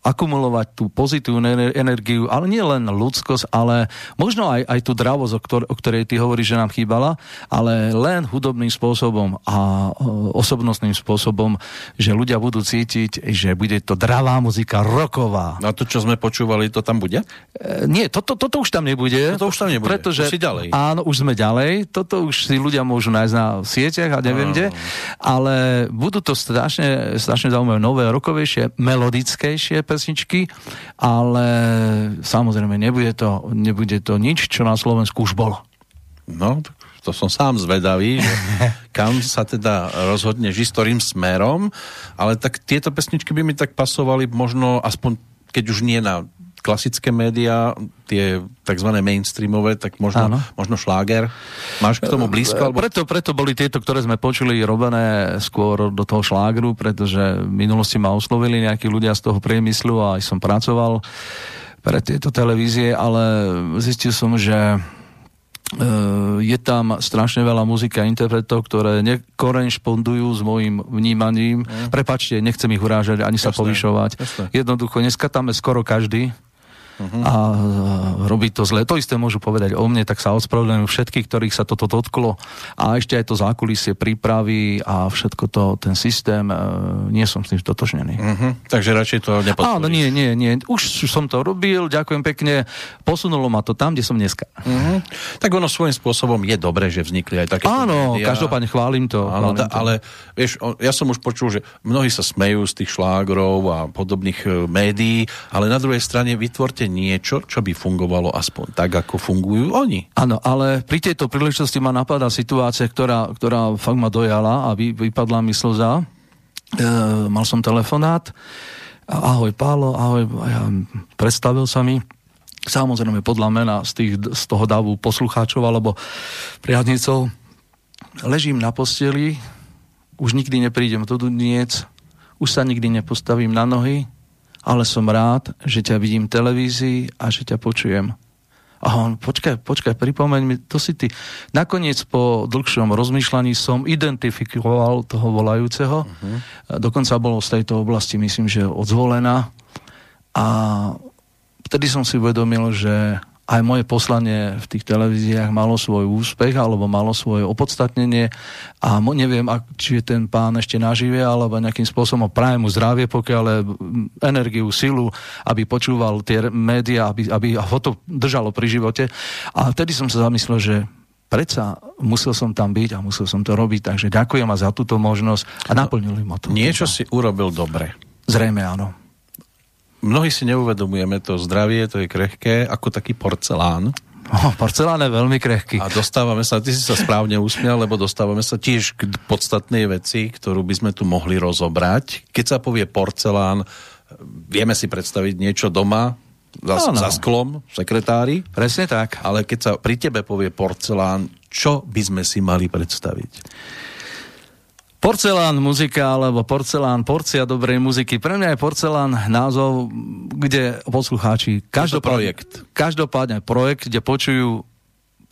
akumulovať tú pozitívnu energiu, ale nie len ľudskosť, ale možno aj, aj tú dravosť, o, ktor- o ktorej ty hovoríš, že nám chýbala, ale len hudobným spôsobom a osobnostným spôsobom, že ľudia budú cítiť, že bude to dravá muzika, roková. A to, čo sme počúvali, to tam bude? E, nie, toto, toto už tam nebude. Toto už tam nebude, pretože, už si ďalej. Áno, už sme ďalej. Toto už si ľudia môžu nájsť na sieťach a neviem kde. Ale budú to strašne, strašne zaujímavé nové, rokovejšie, melodickejšie pesničky, ale samozrejme nebude to, nebude to nič, čo na Slovensku už bolo. No, to som sám zvedavý, že kam sa teda rozhodne s ktorým smerom, ale tak tieto pesničky by mi tak pasovali možno aspoň, keď už nie na klasické médiá, tie tzv. mainstreamové, tak možno, možno šláger. Máš k tomu blízko? Alebo... Preto, preto boli tieto, ktoré sme počuli, robené skôr do toho šlágru, pretože v minulosti ma oslovili nejakí ľudia z toho priemyslu a aj som pracoval pre tieto televízie, ale zistil som, že je tam strašne veľa muzika interpretov, ktoré nekorešpondujú s môjim vnímaním. Mm. Prepačte, nechcem ich urážať ani sa povyšovať. Jasne. Jednoducho, dneska tam je skoro každý uh-huh. a robí to zle. To isté môžu povedať o mne, tak sa ospravedlňujem všetkých, ktorých sa toto dotklo. A ešte aj to zákulisie prípravy a všetko to, ten systém, e, nie som s tým stotožnený. Uh-huh. Takže radšej to nepodporíš. Áno, nie, nie, nie. Už som to robil, ďakujem pekne. Posunulo ma to tam, kde som dneska. Uh-huh. Tak ono svojím spôsobom je dobré, že vznikli aj také. Áno, médiá. každopádne chválim to. Áno, chválim to. ale vieš, ja som už počul, že mnohí sa smejú z tých šlágrov a podobných e, médií, ale na druhej strane vytvorte niečo, čo by fungovalo aspoň tak, ako fungujú oni. Áno, ale pri tejto príležitosti ma napadá situácia, ktorá, ktorá fakt ma dojala a vy, vypadla mi slza. E, mal som telefonát. Ahoj Pálo, ahoj, ja, predstavil sa mi samozrejme podľa mena z, tých, z toho davu poslucháčov alebo priadnicov. Ležím na posteli, už nikdy neprídem do Duniec, už sa nikdy nepostavím na nohy, ale som rád, že ťa vidím v televízii a že ťa počujem. A on, počkaj, počkaj, pripomeň mi, to si ty. Nakoniec po dlhšom rozmýšľaní som identifikoval toho volajúceho. Uh-huh. Dokonca bolo z tejto oblasti, myslím, že odzvolená. A vtedy som si uvedomil, že aj moje poslanie v tých televíziách malo svoj úspech alebo malo svoje opodstatnenie a neviem, či je ten pán ešte nažive alebo nejakým spôsobom praje mu zdravie, pokiaľ energiu, silu, aby počúval tie médiá, aby, aby ho to držalo pri živote. A vtedy som sa zamyslel, že predsa musel som tam byť a musel som to robiť, takže ďakujem a za túto možnosť a naplnili ma to. Niečo si urobil dobre. Zrejme áno mnohí si neuvedomujeme to zdravie, to je krehké, ako taký porcelán. Oh, porcelán je veľmi krehký. A dostávame sa, ty si sa správne usmial, lebo dostávame sa tiež k podstatnej veci, ktorú by sme tu mohli rozobrať. Keď sa povie porcelán, vieme si predstaviť niečo doma, za, Áno. za sklom, sekretári. Presne tak. Ale keď sa pri tebe povie porcelán, čo by sme si mali predstaviť? Porcelán muzika, alebo porcelán, porcia dobrej muziky. Pre mňa je porcelán názov, kde poslucháči každopádne, projekt. každopádne projekt, kde počujú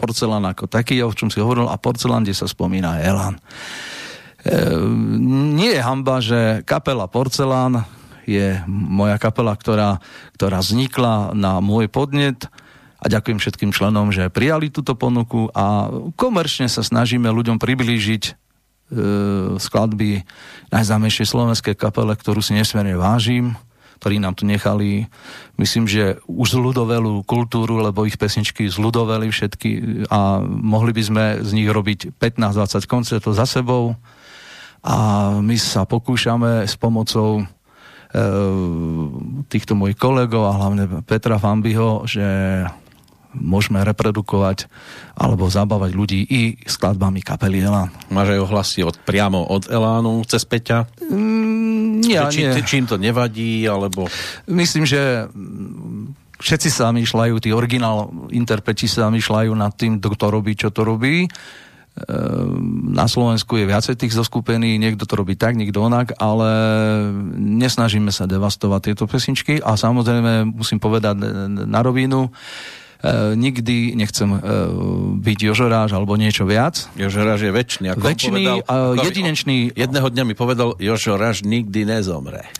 porcelán ako taký, o čom si hovoril, a porcelán, kde sa spomína Elan. E, nie je hamba, že kapela Porcelán je moja kapela, ktorá, ktorá vznikla na môj podnet a ďakujem všetkým členom, že prijali túto ponuku a komerčne sa snažíme ľuďom priblížiť skladby najznámejšej slovenskej kapele, ktorú si nesmierne vážim, ktorí nám tu nechali, myslím, že už z ľudovelu kultúru, lebo ich pesničky zľudoveli všetky a mohli by sme z nich robiť 15-20 koncertov za sebou. A my sa pokúšame s pomocou e, týchto mojich kolegov a hlavne Petra Fambiho, že môžeme reprodukovať alebo zabávať ľudí i skladbami kapely Elan. Máš aj ohlasy od, priamo od Elánu cez Peťa? Mm, ja, či, nie. či im to nevadí, alebo... Myslím, že mm, všetci sa myšľajú, tí originál interpreti sa myšľajú nad tým, kto robí, čo to robí. Ehm, Na Slovensku je viacej tých zoskupení, niekto to robí tak, niekto onak, ale nesnažíme sa devastovať tieto pesničky a samozrejme musím povedať na rovinu, nikdy nechcem e, byť Jožoráž alebo niečo viac. Jožo Raž je väčší. Ako Väčší a ako- jedinečný. Jedného dňa mi povedal, Jožo Raž nikdy nezomre.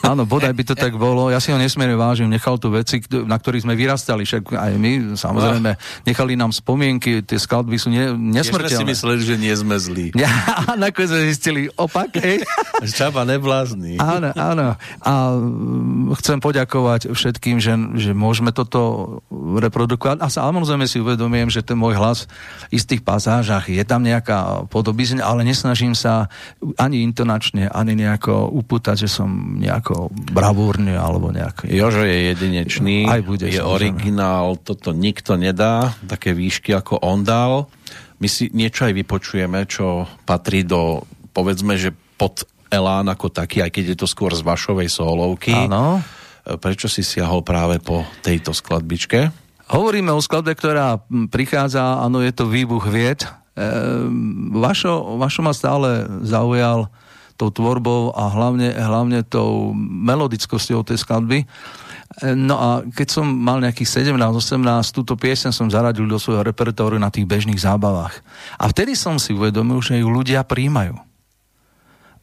Áno, bodaj by to tak bolo. Ja si ho nesmierne vážim. Nechal tu veci, na ktorých sme vyrastali. Však aj my, samozrejme, nechali nám spomienky. Tie skladby sú ne, Tiež sme si nesmrteľné. mysleli, že nie sme zlí. Ja, nakoniec sme zistili opak. Čaba neblázni. Áno, áno. A mm, chcem poďakovať všetkým, že, že môžeme toto reprodukovať. A samozrejme si uvedomujem, že ten môj hlas v istých pasážach je tam nejaká podobizň, ale nesnažím sa ani intonačne, ani nejako upútať, že som nejako bravúrny alebo nejak... Jožo je jedinečný, Aj bude, je samozrejme. originál, toto nikto nedá, také výšky ako on dal. My si niečo aj vypočujeme, čo patrí do, povedzme, že pod Elán ako taký, aj keď je to skôr z vašovej solovky. Áno. Prečo si siahol práve po tejto skladbičke? Hovoríme o skladbe, ktorá prichádza, áno, je to výbuch vied. Ehm, Vašo, Vašo ma stále zaujal tou tvorbou a hlavne, hlavne tou melodickosťou tej skladby. E, No a keď som mal nejakých 17-18, túto piesň som zaradil do svojho repertoáru na tých bežných zábavách. A vtedy som si uvedomil, že ju ľudia príjmajú.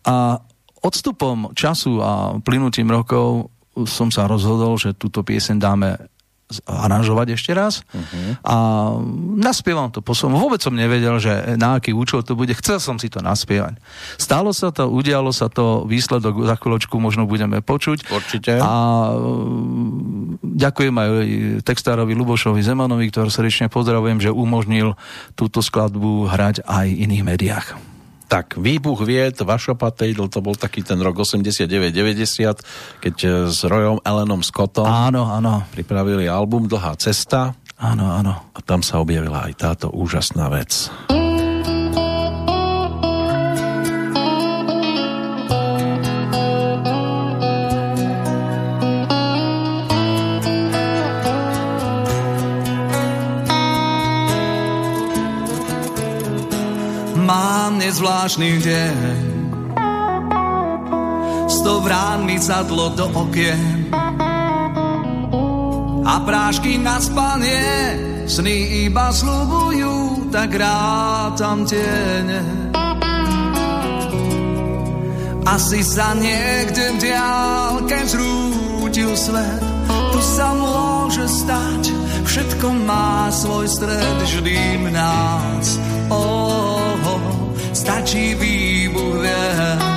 A odstupom času a plynutím rokov som sa rozhodol, že túto pieseň dáme aranžovať ešte raz uh-huh. a naspievam to po svojom. Vôbec som nevedel, že na aký účel to bude. Chcel som si to naspievať. Stalo sa to, udialo sa to, výsledok za chvíľočku možno budeme počuť. Určite. A mm, ďakujem aj textárovi Lubošovi Zemanovi, ktorý srdečne pozdravujem, že umožnil túto skladbu hrať aj v iných médiách. Tak, Výbuch vied, Vašo Patejdl, to bol taký ten rok 89-90, keď eh, s Royom Ellenom Scottom Áno, áno, pripravili album Dlhá cesta áno, áno. a tam sa objavila aj táto úžasná vec. Mám nezvláštny deň. Sto vrán mi zadlo do okien. A prášky na spanie Sny iba slubujú Tak rátam tiene. Asi sa niekde v diálke zrútil svet. Tu sa môže stať Všetko má svoj stred Vždy nás oh, Stačí výbuch vied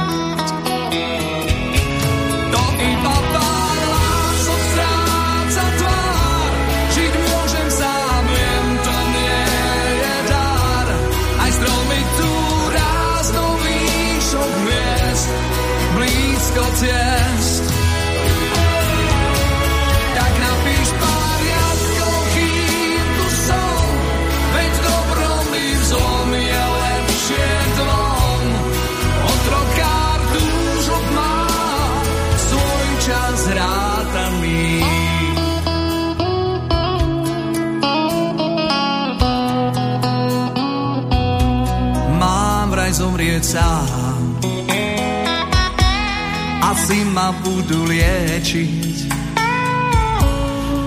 umrieť sám. Asi ma budú liečiť.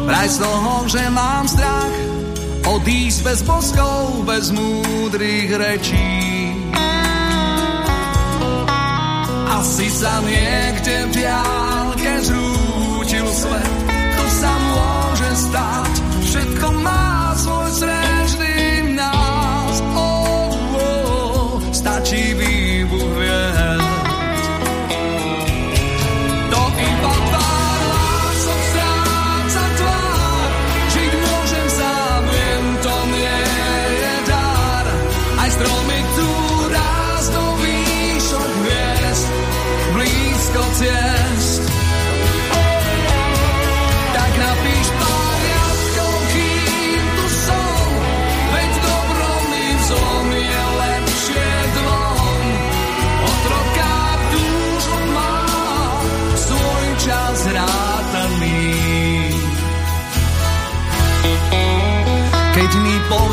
Vraj z toho, že mám strach, odísť bez boskov, bez múdrych rečí. Asi sa niekde v diálke zrútil svet, to sa môže stať,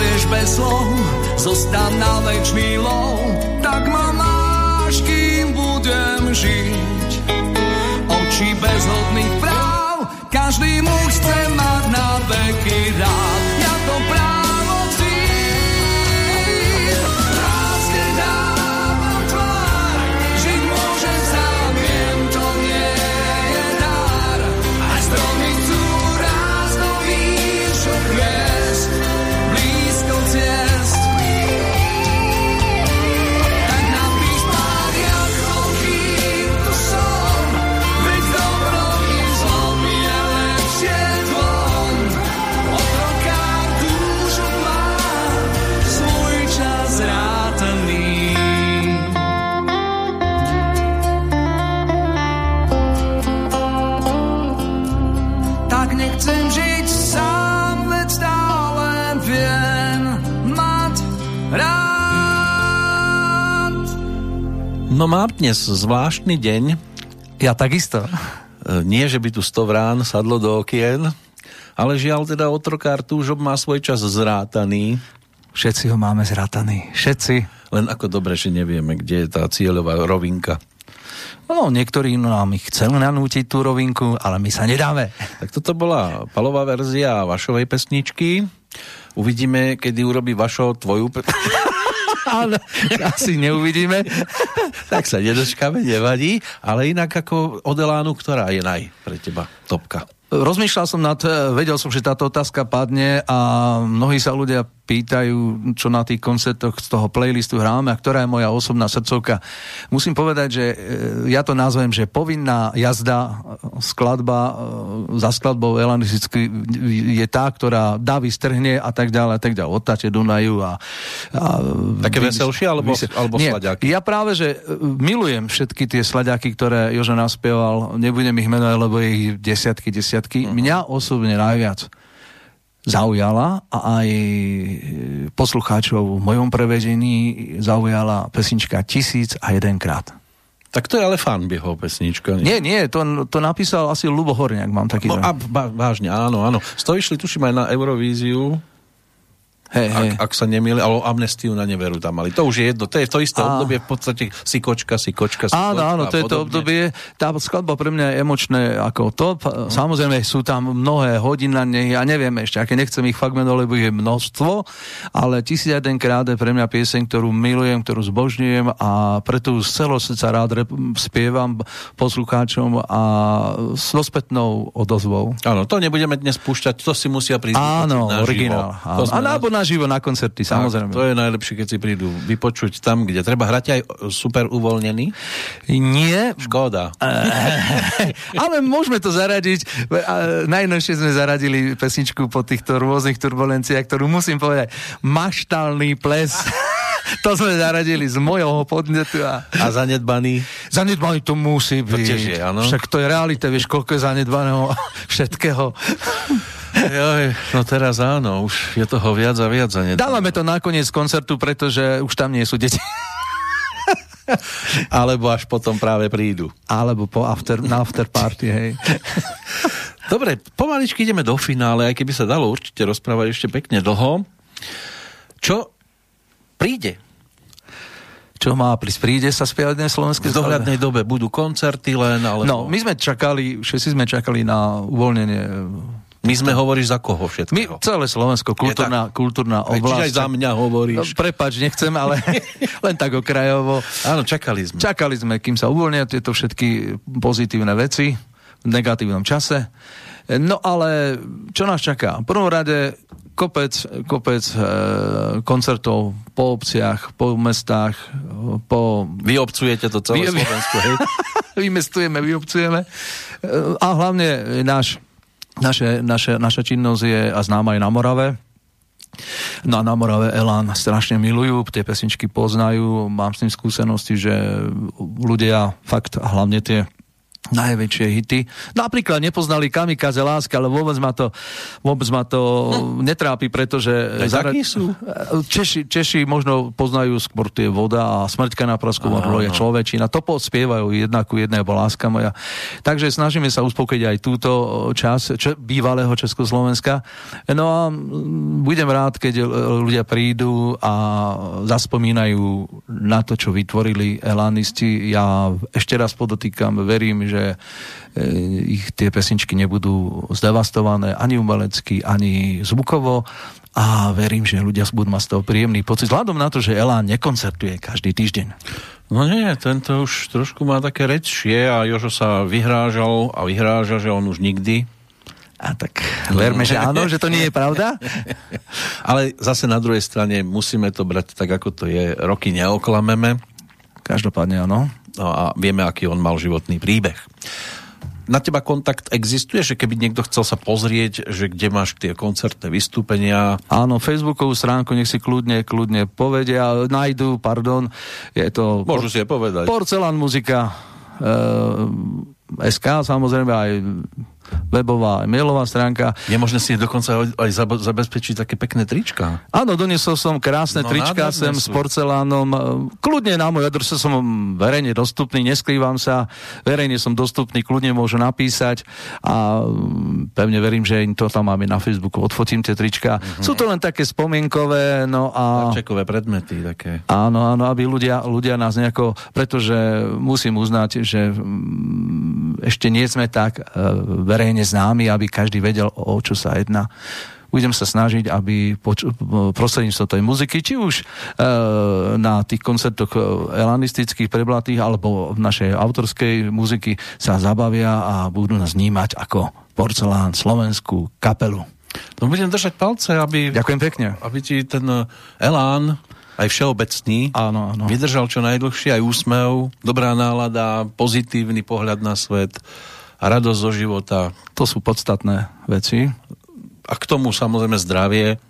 povieš bez slov, zostan na večný lov, tak ma máš, kým budem žiť. Oči bez hodných práv, každý muž chce mať na veky rád. Ja to právo No mám dnes zvláštny deň. Ja takisto. E, Nie, že by tu 100 vrán sadlo do okien, ale žiaľ teda otrokár túžob má svoj čas zrátaný. Všetci ho máme zrataný. Všetci. Len ako dobre, že nevieme, kde je tá cieľová rovinka. No, niektorí nám ich chceli nanútiť tú rovinku, ale my sa nedáme. Tak toto bola palová verzia vašovej pesničky. Uvidíme, kedy urobí Vašo tvoju pe- Ale asi neuvidíme. Tak sa nedočkáme, nevadí. Ale inak ako od Elánu, ktorá je naj pre teba topka. Rozmýšľal som nad, vedel som, že táto otázka padne a mnohí sa ľudia pýtajú, čo na tých koncertoch z toho playlistu hráme a ktorá je moja osobná srdcovka. Musím povedať, že e, ja to nazvem, že povinná jazda, e, skladba e, za skladbou elanisticky je tá, ktorá davy strhne a tak ďalej a tak ďalej. Otáče Dunaju a... a Také veselšie alebo, alebo Nie? Ja práve, že milujem všetky tie slaďaky, ktoré Jožo naspieval. Nebudem ich menovať, lebo ich desiatky, desiatky. Uh-huh. Mňa osobne najviac zaujala a aj poslucháčov v mojom prevedení zaujala pesnička Tisíc a jedenkrát. Tak to je ale fanbyho pesnička. Nie, nie, to, to napísal asi Lubo Horniak, mám taký... No, a, ba, vážne, áno, áno. To išli, tuším, aj na Eurovíziu. Hej. Ak, ak sa nemýli, ale amnestiu na neveru tam mali. To už je jedno, to je to isté Á. obdobie, v podstate si kočka, si kočka, si Áno, áno, a to je to obdobie. Tá skladba pre mňa je emočné ako top. Samozrejme sú tam mnohé hodiny na nej, ja neviem ešte, aké nechcem ich fakt menovať, lebo je množstvo, ale tisíc jeden krát je pre mňa pieseň, ktorú milujem, ktorú zbožňujem a preto z celého srdca rád rep- spievam poslucháčom a so spätnou odozvou. Áno, to nebudeme dnes púšťať, to si musia prísť Áno, originál. To Áno. A alebo naživo na koncerty, samozrejme. Tak, to je najlepšie, keď si prídu vypočuť tam, kde treba hrať aj super uvoľnený. Nie, Škoda. Ale môžeme to zaradiť. Najnovšie sme zaradili pesničku po týchto rôznych turbulenciách, ktorú musím povedať, maštálny ples. to sme zaradili z mojho podnetu a A zanedbaný. zanedbaný to musí byť. tiež je, áno. Však to je realita, vieš, koľko je zanedbaného všetkého. Joj, no teraz áno, už je toho viac a viac zanedbaný. Dávame to nakoniec koncertu, pretože už tam nie sú deti. Alebo až potom práve prídu. Alebo po after, na after party, hej. Dobre, pomaličky ideme do finále, aj keby sa dalo určite rozprávať ešte pekne dlho. Čo príde? čo má prísť? Príde sa spievať na slovenské V dohľadnej dobe budú koncerty len, ale... No, my sme čakali, všetci sme čakali na uvoľnenie my sme hovoríš za koho všetkého? My, celé Slovensko, kultúrna, kultúrna oblasť. Čiže aj za mňa hovoríš. No, prepač, nechcem, ale len tak okrajovo. Áno, čakali sme. Čakali sme, kým sa uvoľnia tieto všetky pozitívne veci v negatívnom čase. No ale čo nás čaká? V prvom rade kopec, kopec e, koncertov po obciach, po mestách, po... Vy obcujete to celé Vy... Slovensko, hej? Vymestujeme, vyobcujeme. E, a hlavne náš naše, naše, naša činnosť je a známa aj na Morave. No a na Morave Elán strašne milujú, tie pesničky poznajú, mám s tým skúsenosti, že ľudia fakt, hlavne tie najväčšie hity. Napríklad nepoznali Kamikaze láska, ale vôbec ma to, vôbec ma to hm. netrápi, pretože... Zara... sú? Češi, Češi možno poznajú skôr tie voda a smrťka na prasku je človečina. To spievajú jednaku jedného láska moja. Takže snažíme sa uspokojiť aj túto čas čo, bývalého Československa. No a budem rád, keď ľudia prídu a zaspomínajú na to, čo vytvorili elánisti. Ja ešte raz podotýkam, verím, že e, ich tie pesničky nebudú zdevastované ani umelecky, ani zvukovo a verím, že ľudia budú mať z toho príjemný pocit, vzhľadom na to, že Elán nekoncertuje každý týždeň. No nie, tento už trošku má také rečšie a Jožo sa vyhrážal a vyhráža, že on už nikdy a tak verme, že áno, že to nie je pravda. Ale zase na druhej strane musíme to brať tak, ako to je. Roky neoklameme. Každopádne áno. No a vieme, aký on mal životný príbeh. Na teba kontakt existuje, že keby niekto chcel sa pozrieť, že kde máš tie koncertné vystúpenia? Áno, facebookovú stránku nech si kľudne, kľudne povedia, nájdu, pardon, je to... Môžu si je povedať. Porcelán muzika, e, SK, samozrejme aj webová, mailová stránka. Je možné si dokonca aj zabezpečiť také pekné trička. Áno, doniesol som krásne no, trička sem s porcelánom. Kľudne na môj adrese som verejne dostupný, neskrývam sa, verejne som dostupný, kľudne môžu napísať a mm, pevne verím, že im to tam máme na Facebooku, odfotím tie trička. Mm-hmm. Sú to len také spomienkové, no a... Čekové predmety také. Áno, áno, aby ľudia, ľudia nás nejako, pretože musím uznať, že mm, ešte nie sme tak uh, verejne známy, aby každý vedel, o čo sa jedná budem sa snažiť, aby poč- prostredníctvom tej muziky, či už e, na tých koncertoch e, elanistických, preblatých, alebo v našej autorskej muziky sa zabavia a budú nás vnímať ako porcelán, slovenskú kapelu. No budem držať palce, aby... Ďakujem pekne. Aby ti ten e, elán aj všeobecný áno, áno. vydržal čo najdlhšie, aj úsmev, dobrá nálada, pozitívny pohľad na svet a radosť zo života. To sú podstatné veci. A k tomu samozrejme zdravie,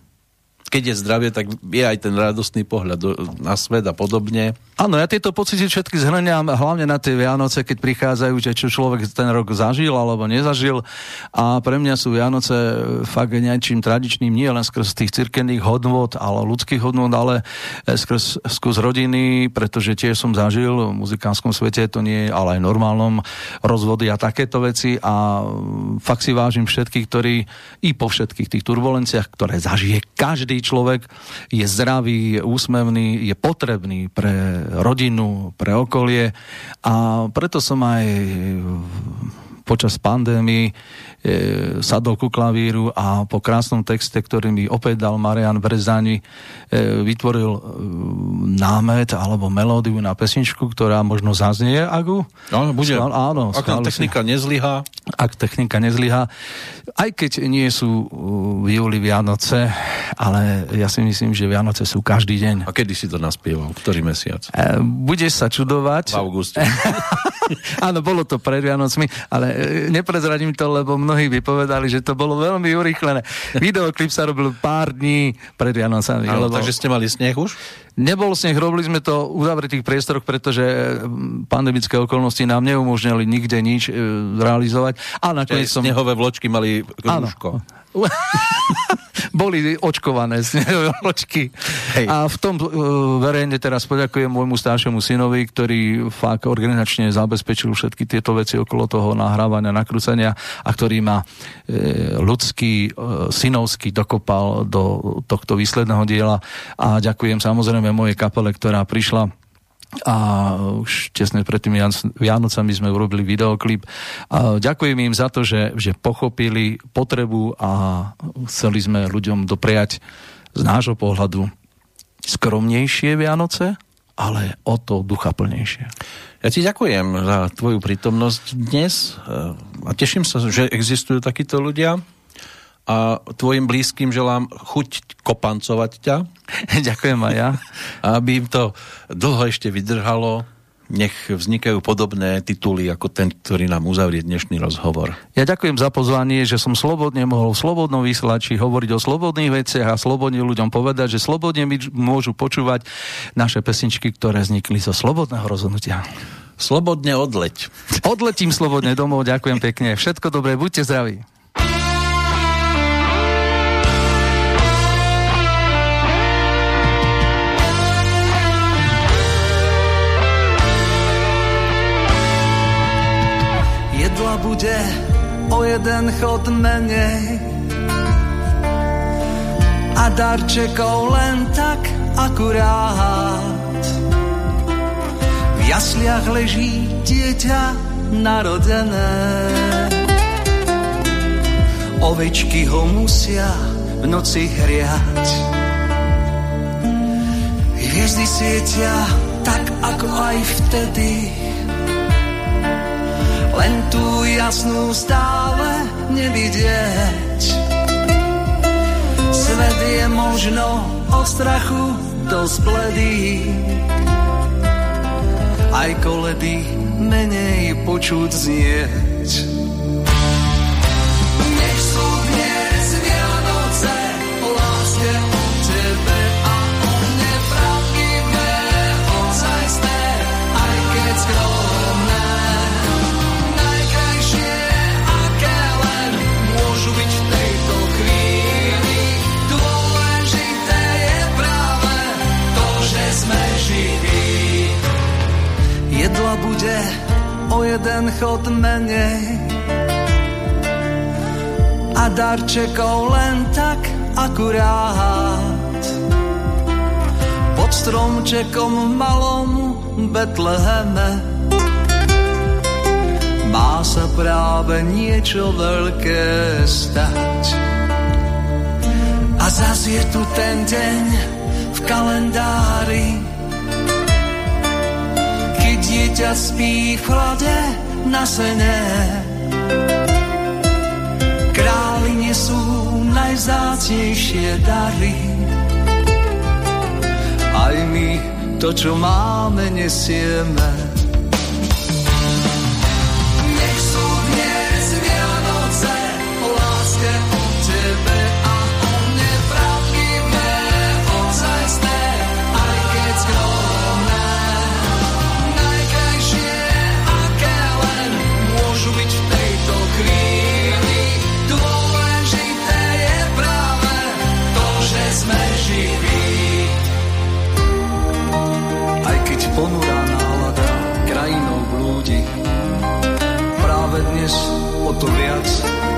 keď je zdravie, tak je aj ten radostný pohľad na svet a podobne. Áno, ja tieto pocity všetky zhrňam hlavne na tie Vianoce, keď prichádzajú, že čo človek ten rok zažil alebo nezažil. A pre mňa sú Vianoce fakt niečím tradičným, nie len skrz tých cirkevných hodnot, ale ľudských hodnot, ale skrz, skrz rodiny, pretože tiež som zažil v muzikánskom svete, to nie ale aj normálnom rozvody a takéto veci. A fakt si vážim všetkých, ktorí i po všetkých tých turbulenciách, ktoré zažije každý človek je zdravý, je úsmevný, je potrebný pre rodinu, pre okolie. A preto som aj počas pandémii e, sadol ku klavíru a po krásnom texte, ktorý mi opäť dal Marian Brezani, e, vytvoril e, námet alebo melódiu na pesničku, ktorá možno zaznie, Agu? Áno, bude. Schvál, áno, ak technika si... nezlyhá. Ak technika nezlyhá. Aj keď nie sú v júli Vianoce, ale ja si myslím, že Vianoce sú každý deň. A kedy si to naspieval? Ktorý mesiac? E, budeš sa čudovať. V auguste. Áno, bolo to pred Vianocmi, ale e, neprezradím to, lebo mnohí vypovedali, že to bolo veľmi urýchlené. Videoklip sa robil pár dní pred Vianocami. Áno, lebo... takže ste mali sneh už? Nebol sneh, robili sme to v uzavretých priestoroch, pretože pandemické okolnosti nám neumožnili nikde nič e, realizovať. A nakoniec som... Snehové vločky mali rúško. boli očkované očky. Hej. A v tom uh, verejne teraz poďakujem môjmu staršiemu synovi, ktorý fakt organizačne zabezpečil všetky tieto veci okolo toho nahrávania, nakrúcania a ktorý ma uh, ľudský, uh, synovský dokopal do tohto výsledného diela. A ďakujem samozrejme mojej kapele, ktorá prišla a už tesne pred tými Vianocami sme urobili videoklip. A ďakujem im za to, že, že pochopili potrebu a chceli sme ľuďom dopriať z nášho pohľadu skromnejšie Vianoce, ale o to duchaplnejšie. Ja ti ďakujem za tvoju prítomnosť dnes a teším sa, že existujú takíto ľudia a tvojim blízkym želám chuť kopancovať ťa. Ďakujem aj ja. Aby im to dlho ešte vydržalo, nech vznikajú podobné tituly ako ten, ktorý nám uzavrie dnešný rozhovor. Ja ďakujem za pozvanie, že som slobodne mohol v slobodnom vysielači hovoriť o slobodných veciach a slobodne ľuďom povedať, že slobodne mi môžu počúvať naše pesničky, ktoré vznikli zo slobodného rozhodnutia. Slobodne odleť. Odletím slobodne domov, ďakujem pekne. Všetko dobré, buďte zdraví. Bude o jeden chod menej a darčekov len tak akurát. V jasliach leží dieťa narodené. Ovečky ho musia v noci hriať. Hviezdy svietia tak ako aj vtedy, len tú jasnú stále nevidieť. Svet je možno o strachu dosť bledý, aj koledy menej počuť znieť. O jeden chod menej a darčekov len tak akurát. Pod stromčekom malom Betleheme má sa práve niečo veľké stať. A zas je tu ten deň v kalendári, dieťa spí v chlade na sene. Králi nesú najzácnejšie dary. Aj my to, čo máme, nesieme. cotovelos